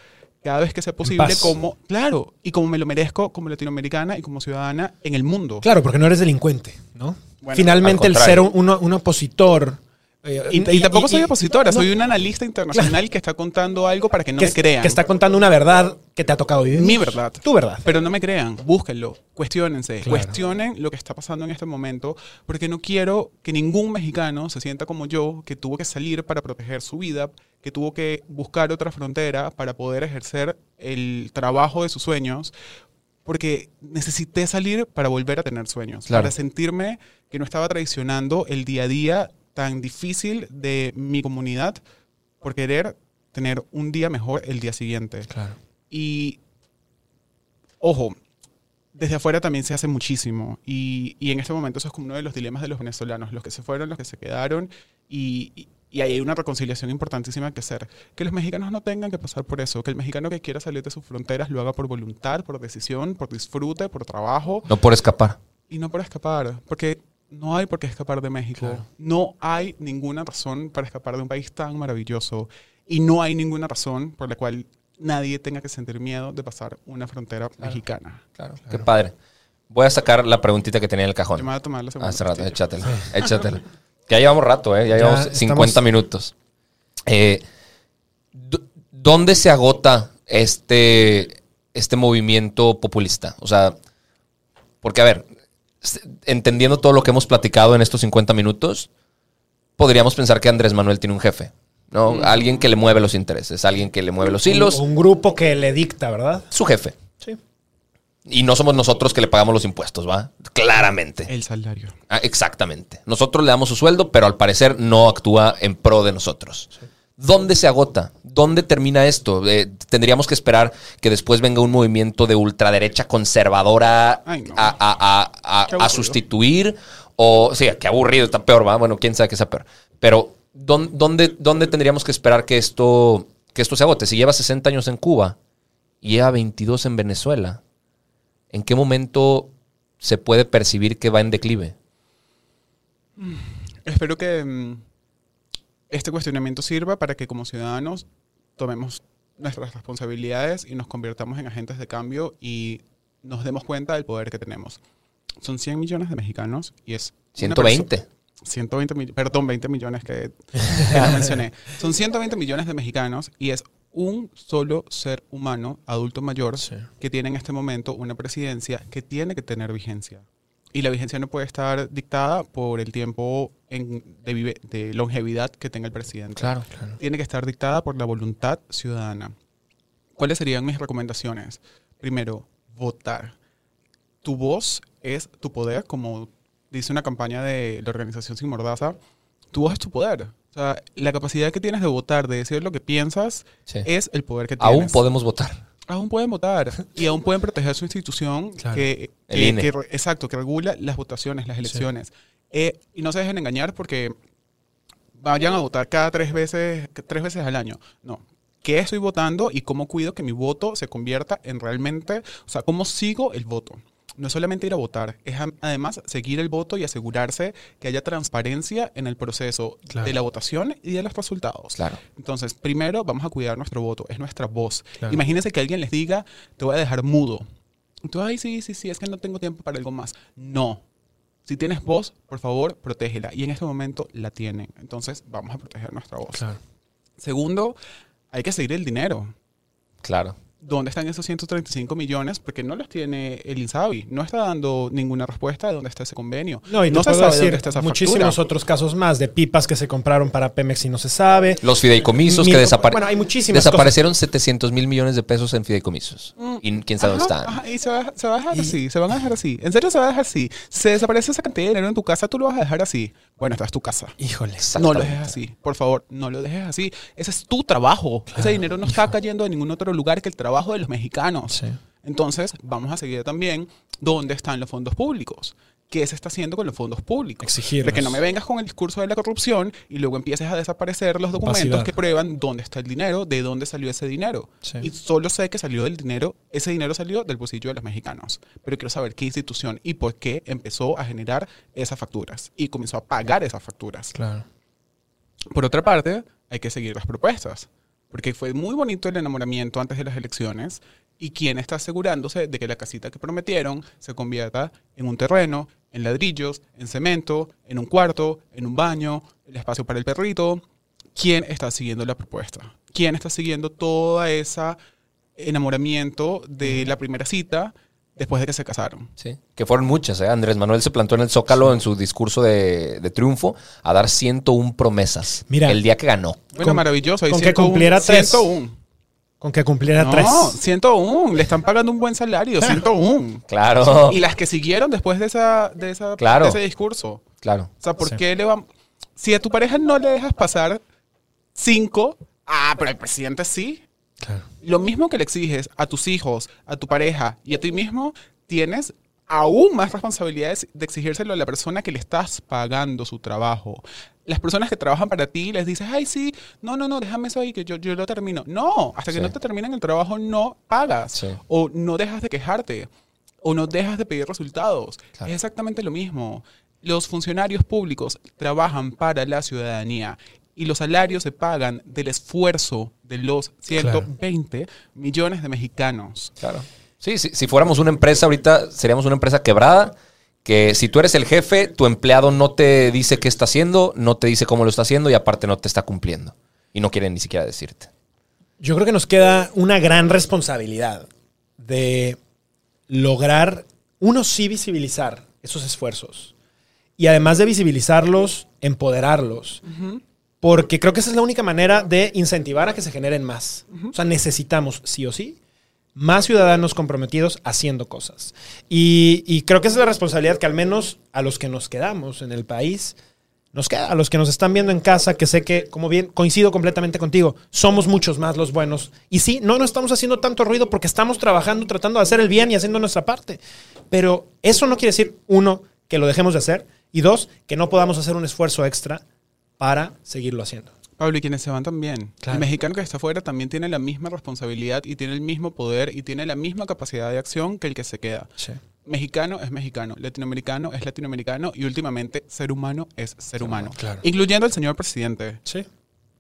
E: cada vez que sea posible como, claro, y como me lo merezco como latinoamericana y como ciudadana en el mundo.
C: Claro, porque no eres delincuente, ¿no? Finalmente el ser un, un opositor
E: eh, y, tampoco soy opositora, soy un analista internacional que está contando algo para que no me crean.
C: Que está contando una verdad que te ha tocado vivir.
E: Mi verdad.
C: Tu verdad.
E: Pero no me crean, búsquenlo, cuestionense, cuestionen lo que está pasando en este momento, porque no quiero que ningún mexicano se sienta como yo, que tuvo que salir para proteger su vida, que tuvo que buscar otra frontera para poder ejercer el trabajo de sus sueños, porque necesité salir para volver a tener sueños, para sentirme que no estaba traicionando el día a día tan difícil de mi comunidad por querer tener un día mejor el día siguiente.
C: Claro.
E: Y, ojo, desde afuera también se hace muchísimo. Y, y, en este momento eso es como uno de los dilemas de los venezolanos, los que se fueron, los que se quedaron. Y, y hay una reconciliación importantísima que hacer. Que los mexicanos no tengan que pasar por eso. Que el mexicano que quiera salir de sus fronteras lo haga por voluntad, por decisión, por disfrute, por trabajo.
D: No por escapar.
E: Y no por escapar. Porque no hay por qué escapar de México. No hay ninguna razón para escapar de un país tan maravilloso. Y no hay ninguna razón por la cual nadie tenga que sentir miedo de pasar una frontera mexicana.
D: Claro, qué padre. Voy a sacar la preguntita que tenía en el cajón.
E: Yo me voy a tomar la segunda.
D: Hace rato, échatela. Échatela. Ya llevamos rato, ¿eh? Ya, llevamos 50 minutos. Eh, ¿Dónde se agota este, este movimiento populista? O sea, porque a ver, entendiendo todo lo que hemos platicado en estos 50 minutos, podríamos pensar que Andrés Manuel tiene un jefe. ¿no? Mm. Alguien que le mueve los intereses, alguien que le mueve los hilos.
C: Un, grupo que le dicta, ¿verdad?
D: Su jefe.
C: Sí.
D: Y no somos nosotros que le pagamos los impuestos, ¿va? Claramente.
E: El salario.
D: Ah, exactamente. Nosotros le damos su sueldo, pero al parecer no actúa en pro de nosotros. ¿Dónde se agota? ¿Dónde termina esto? Eh, tendríamos que esperar que después venga un movimiento de ultraderecha conservadora a, sustituir. O, sí, qué aburrido, está peor, ¿va? Bueno, quién sabe qué está peor. Pero, ¿dónde, dónde tendríamos que esperar que esto, que esto se agote? Si lleva 60 años en Cuba y lleva 22 en Venezuela, ¿en qué momento se puede percibir que va en declive?
E: Espero que mm, este cuestionamiento sirva para que como ciudadanos tomemos nuestras responsabilidades y nos convirtamos en agentes de cambio y nos demos cuenta del poder que tenemos. Son 100 millones de mexicanos y es...
D: 120.
E: 120 millones, perdón, 20 millones que, que mencioné. Son 120 millones de mexicanos y es un solo ser humano, adulto mayor, que tiene en este momento una presidencia que tiene que tener vigencia. Y la vigencia no puede estar dictada por el tiempo de, longevidad que tenga el presidente.
D: Claro, claro.
E: Tiene que estar dictada por la voluntad ciudadana. ¿Cuáles serían mis recomendaciones? Primero, votar. Tu voz es tu poder, como dice una campaña de la organización Sin Mordaza. Tu voz es tu poder. O sea, la capacidad que tienes de votar, de decir lo que piensas, es el poder que tienes.
D: Aún podemos votar
E: aún pueden votar y aún pueden proteger su institución que, exacto, que regula las votaciones, las elecciones. Eh, y no se dejen engañar porque vayan a votar cada tres veces, tres veces al año. No. ¿Qué estoy votando y cómo cuido que mi voto se convierta en realmente, o sea, cómo sigo el voto? No es solamente ir a votar, es además seguir el voto y asegurarse que haya transparencia en el proceso de la votación y de los resultados.
D: Claro.
E: Entonces, primero vamos a cuidar nuestro voto, es nuestra voz. Imagínense que alguien les diga, te voy a dejar mudo. tú, ay, sí, sí, sí, es que no tengo tiempo para algo más. No. Si tienes voz, por favor, protégela. Y en este momento la tienen. Entonces, vamos a proteger nuestra voz. Segundo, hay que seguir el dinero.
D: Claro.
E: ¿Dónde están esos 135 millones? Porque no los tiene el INSABI. No está dando ninguna respuesta de dónde está ese convenio.
C: No, y no se sabe dónde está esa muchísimos otros casos más de pipas que se compraron para Pemex y no se sabe.
D: Los fideicomisos que desaparecieron.
C: Bueno, hay muchísimas
D: Desaparecieron 700 mil millones de pesos en fideicomisos. Mm. Y quién sabe dónde están.
E: y se va, a dejar así. Se van a dejar así. En serio se va a dejar así. Se desaparece esa cantidad de dinero en tu casa, tú lo vas a dejar así. Bueno, esta es tu casa.
C: Híjole.
E: No lo dejes así. Por favor, no lo dejes así. Ese es tu trabajo. Ese dinero no está cayendo en ningún otro lugar que el trabajo de los mexicanos. Entonces, vamos a seguir también dónde están los fondos públicos. ¿Qué se está haciendo con los fondos públicos?
C: Exigir.
E: De que no me vengas con el discurso de la corrupción y luego empieces a desaparecer los documentos que prueban dónde está el dinero, de dónde salió ese dinero. Y solo sé que salió del dinero, ese dinero salió del bolsillo de los mexicanos. Pero quiero saber qué institución y por qué empezó a generar esas facturas y comenzó a pagar esas facturas.
C: Claro.
E: Por otra parte, hay que seguir las propuestas. Porque fue muy bonito el enamoramiento antes de las elecciones y quién está asegurándose de que la casita que prometieron se convierta en un terreno, en ladrillos, en cemento, en un cuarto, en un baño, el espacio para el perrito. ¿Quién está siguiendo la propuesta? ¿Quién está siguiendo todo ese enamoramiento de la primera cita después de que se casaron?
D: Sí, que fueron muchas. ¿eh? Andrés Manuel se plantó en el Zócalo en su discurso de, triunfo a dar 101 promesas. Mira, el día que ganó.
E: Bueno, maravilloso.
C: con que cumpliera tres. Con que cumpliera
E: No,
C: tres.
E: 101. Le están pagando un buen salario, 101.
D: Claro.
E: Y las que siguieron después de, esa, de, esa,
D: Claro.
E: de ese discurso.
D: Claro.
E: O sea, ¿por
C: Sí.
E: qué le van... Si a tu pareja no le dejas pasar cinco, ah, pero al presidente sí.
C: Claro.
E: Lo mismo que le exiges a tus hijos, a tu pareja y a ti mismo, tienes aún más responsabilidades de exigírselo a la persona que le estás pagando su trabajo. Las personas que trabajan para ti les dices, ay, sí, no, no, no, déjame eso ahí, que yo, yo lo termino. No, hasta que
D: Sí.
E: no te terminan el trabajo no pagas.
D: Sí.
E: O no dejas de quejarte. O no dejas de pedir resultados.
D: Claro.
E: Es exactamente lo mismo. Los funcionarios públicos trabajan para la ciudadanía y los salarios se pagan del esfuerzo de los 120 millones de mexicanos.
D: Claro. Sí, sí, si fuéramos una empresa ahorita, seríamos una empresa quebrada, que si tú eres el jefe, tu empleado no te dice qué está haciendo, no te dice cómo lo está haciendo y aparte no te está cumpliendo. Y no quiere ni siquiera decirte.
C: Yo creo que nos queda una gran responsabilidad de lograr, uno sí visibilizar esos esfuerzos. Y además de visibilizarlos, empoderarlos. Porque creo que esa es la única manera de incentivar a que se generen más. O sea, necesitamos, sí o sí, más ciudadanos comprometidos haciendo cosas. Y, y creo que esa es la responsabilidad que al menos a los que nos quedamos en el país, nos queda, a los que nos están viendo en casa, que sé que, como bien, coincido completamente contigo, somos muchos más los buenos. Y sí, no, no estamos haciendo tanto ruido porque estamos trabajando, tratando de hacer el bien y haciendo nuestra parte. Pero eso no quiere decir, uno, que lo dejemos de hacer, y dos, que no podamos hacer un esfuerzo extra para seguirlo haciendo.
E: Pablo, y quienes se van también.
C: Claro.
E: El mexicano que está afuera también tiene la misma responsabilidad y tiene el mismo poder y tiene la misma capacidad de acción que el que se queda.
C: Sí.
E: Mexicano es mexicano, latinoamericano es latinoamericano y últimamente ser humano es ser humano.
C: claro.
E: Incluyendo al señor presidente.
C: Sí.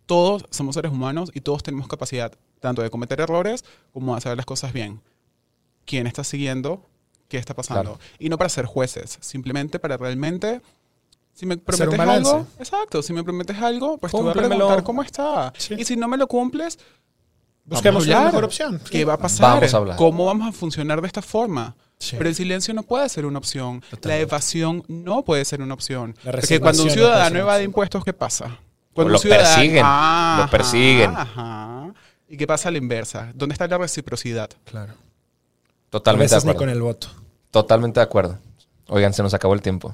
E: Todos somos seres humanos y todos tenemos capacidad tanto de cometer errores como de hacer las cosas bien. ¿Quién está siguiendo? ¿Qué está pasando?
D: Claro.
E: Y no para ser jueces, simplemente para realmente... Si me
C: Hacer
E: prometes algo, exacto, si me prometes algo, pues te voy a preguntar cómo está.
C: Sí.
E: Y si no me lo cumples,
C: Busquemos
E: a hablar.
C: mejor opción.
E: ¿Qué va a pasar?
D: Vamos a hablar.
E: ¿Cómo vamos a funcionar de esta forma?
C: Sí.
E: Pero el silencio no puede ser una opción. La evasión no puede ser una opción.
C: La
E: Porque cuando un ciudadano evade impuestos, ¿qué pasa? Cuando
D: Lo
E: un ciudadano-
D: persiguen, lo
E: Ajá,
D: persiguen.
E: Ajá. ¿Y qué pasa a la inversa? ¿Dónde está la reciprocidad?
C: Claro. A
D: Totalmente de
C: veces ni
D: acuerdo.
C: con el voto.
D: Totalmente de acuerdo. Oigan, se nos acabó el tiempo.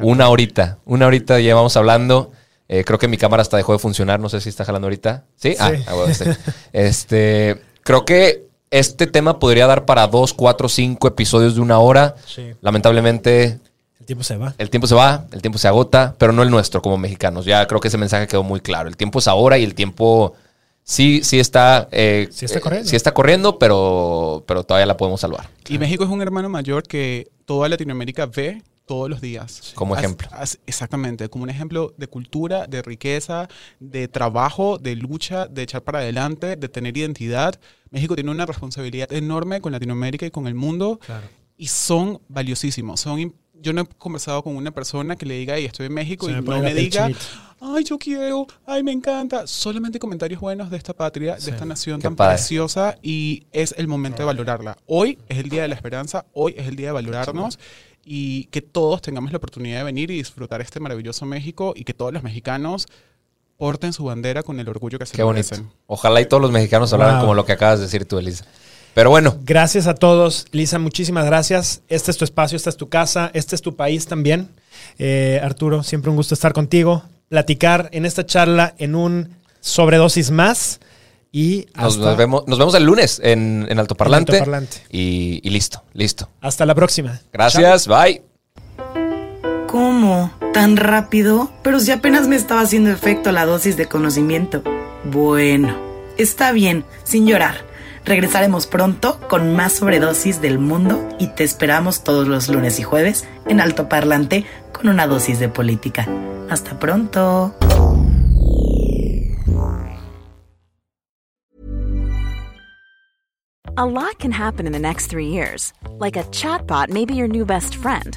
D: Una horita. Una horita llevamos hablando. Eh, creo que mi cámara hasta dejó de funcionar. No sé si está jalando ahorita. ¿Sí? Ah,
C: Sí.
D: ah, bueno, sí. Este, creo que este tema podría dar para dos, cuatro, cinco episodios de una hora.
C: Sí.
D: Lamentablemente,
C: El tiempo se va.
D: el tiempo se va, el tiempo se agota, pero no el nuestro como mexicanos. Ya creo que ese mensaje quedó muy claro. El tiempo es ahora y el tiempo sí, sí está, eh,
C: Sí está
D: eh,
C: corriendo.
D: sí está corriendo, pero, pero todavía la podemos salvar.
E: Y México es un hermano mayor que toda Latinoamérica ve todos los días.
D: Como ejemplo.
E: as- exactamente, como un ejemplo de cultura, de riqueza, de trabajo, de lucha, de echar para adelante, de tener identidad. México tiene una responsabilidad enorme con Latinoamérica y con el mundo.
C: Claro.
E: Y son valiosísimos. Son im- yo no he conversado con una persona que le diga, hey, estoy en México
C: Se
E: y
C: me
E: no me diga, ay, yo quiero, ay, me encanta. Solamente comentarios buenos de esta patria,
C: Sí.
E: de esta nación
D: Qué
E: tan
D: padre.
E: preciosa y es el momento de valorarla. Hoy es el día de la esperanza, hoy es el día de valorarnos y que todos tengamos la oportunidad de venir y disfrutar este maravilloso México y que todos los mexicanos porten su bandera con el orgullo que se
D: Qué bonito.
E: merecen.
D: Ojalá y todos los mexicanos hablaran
C: Wow.
D: como lo que acabas de decir tú, Elisa. Pero bueno,
C: Gracias a todos. Lisa, muchísimas gracias. Este es tu espacio, esta es tu casa, este es tu país también. Eh, Arturo, siempre un gusto estar contigo, platicar en esta charla en un sobredosis más y
D: nos,
C: hasta,
D: nos vemos, nos vemos el lunes en, en Altoparlante.
C: En Altoparlante.
D: Y, y listo, listo.
C: hasta la próxima.
D: Gracias, bye.
B: ¿Cómo? ¿Tan rápido? Pero si apenas me estaba haciendo efecto la dosis de conocimiento. Bueno, está bien, sin llorar. Regresaremos pronto con más sobredosis del mundo y te esperamos todos los lunes y jueves en Alto Parlante con una dosis de política. Hasta pronto.
F: A lot can happen in the next three years. Like a chatbot may be your new best friend.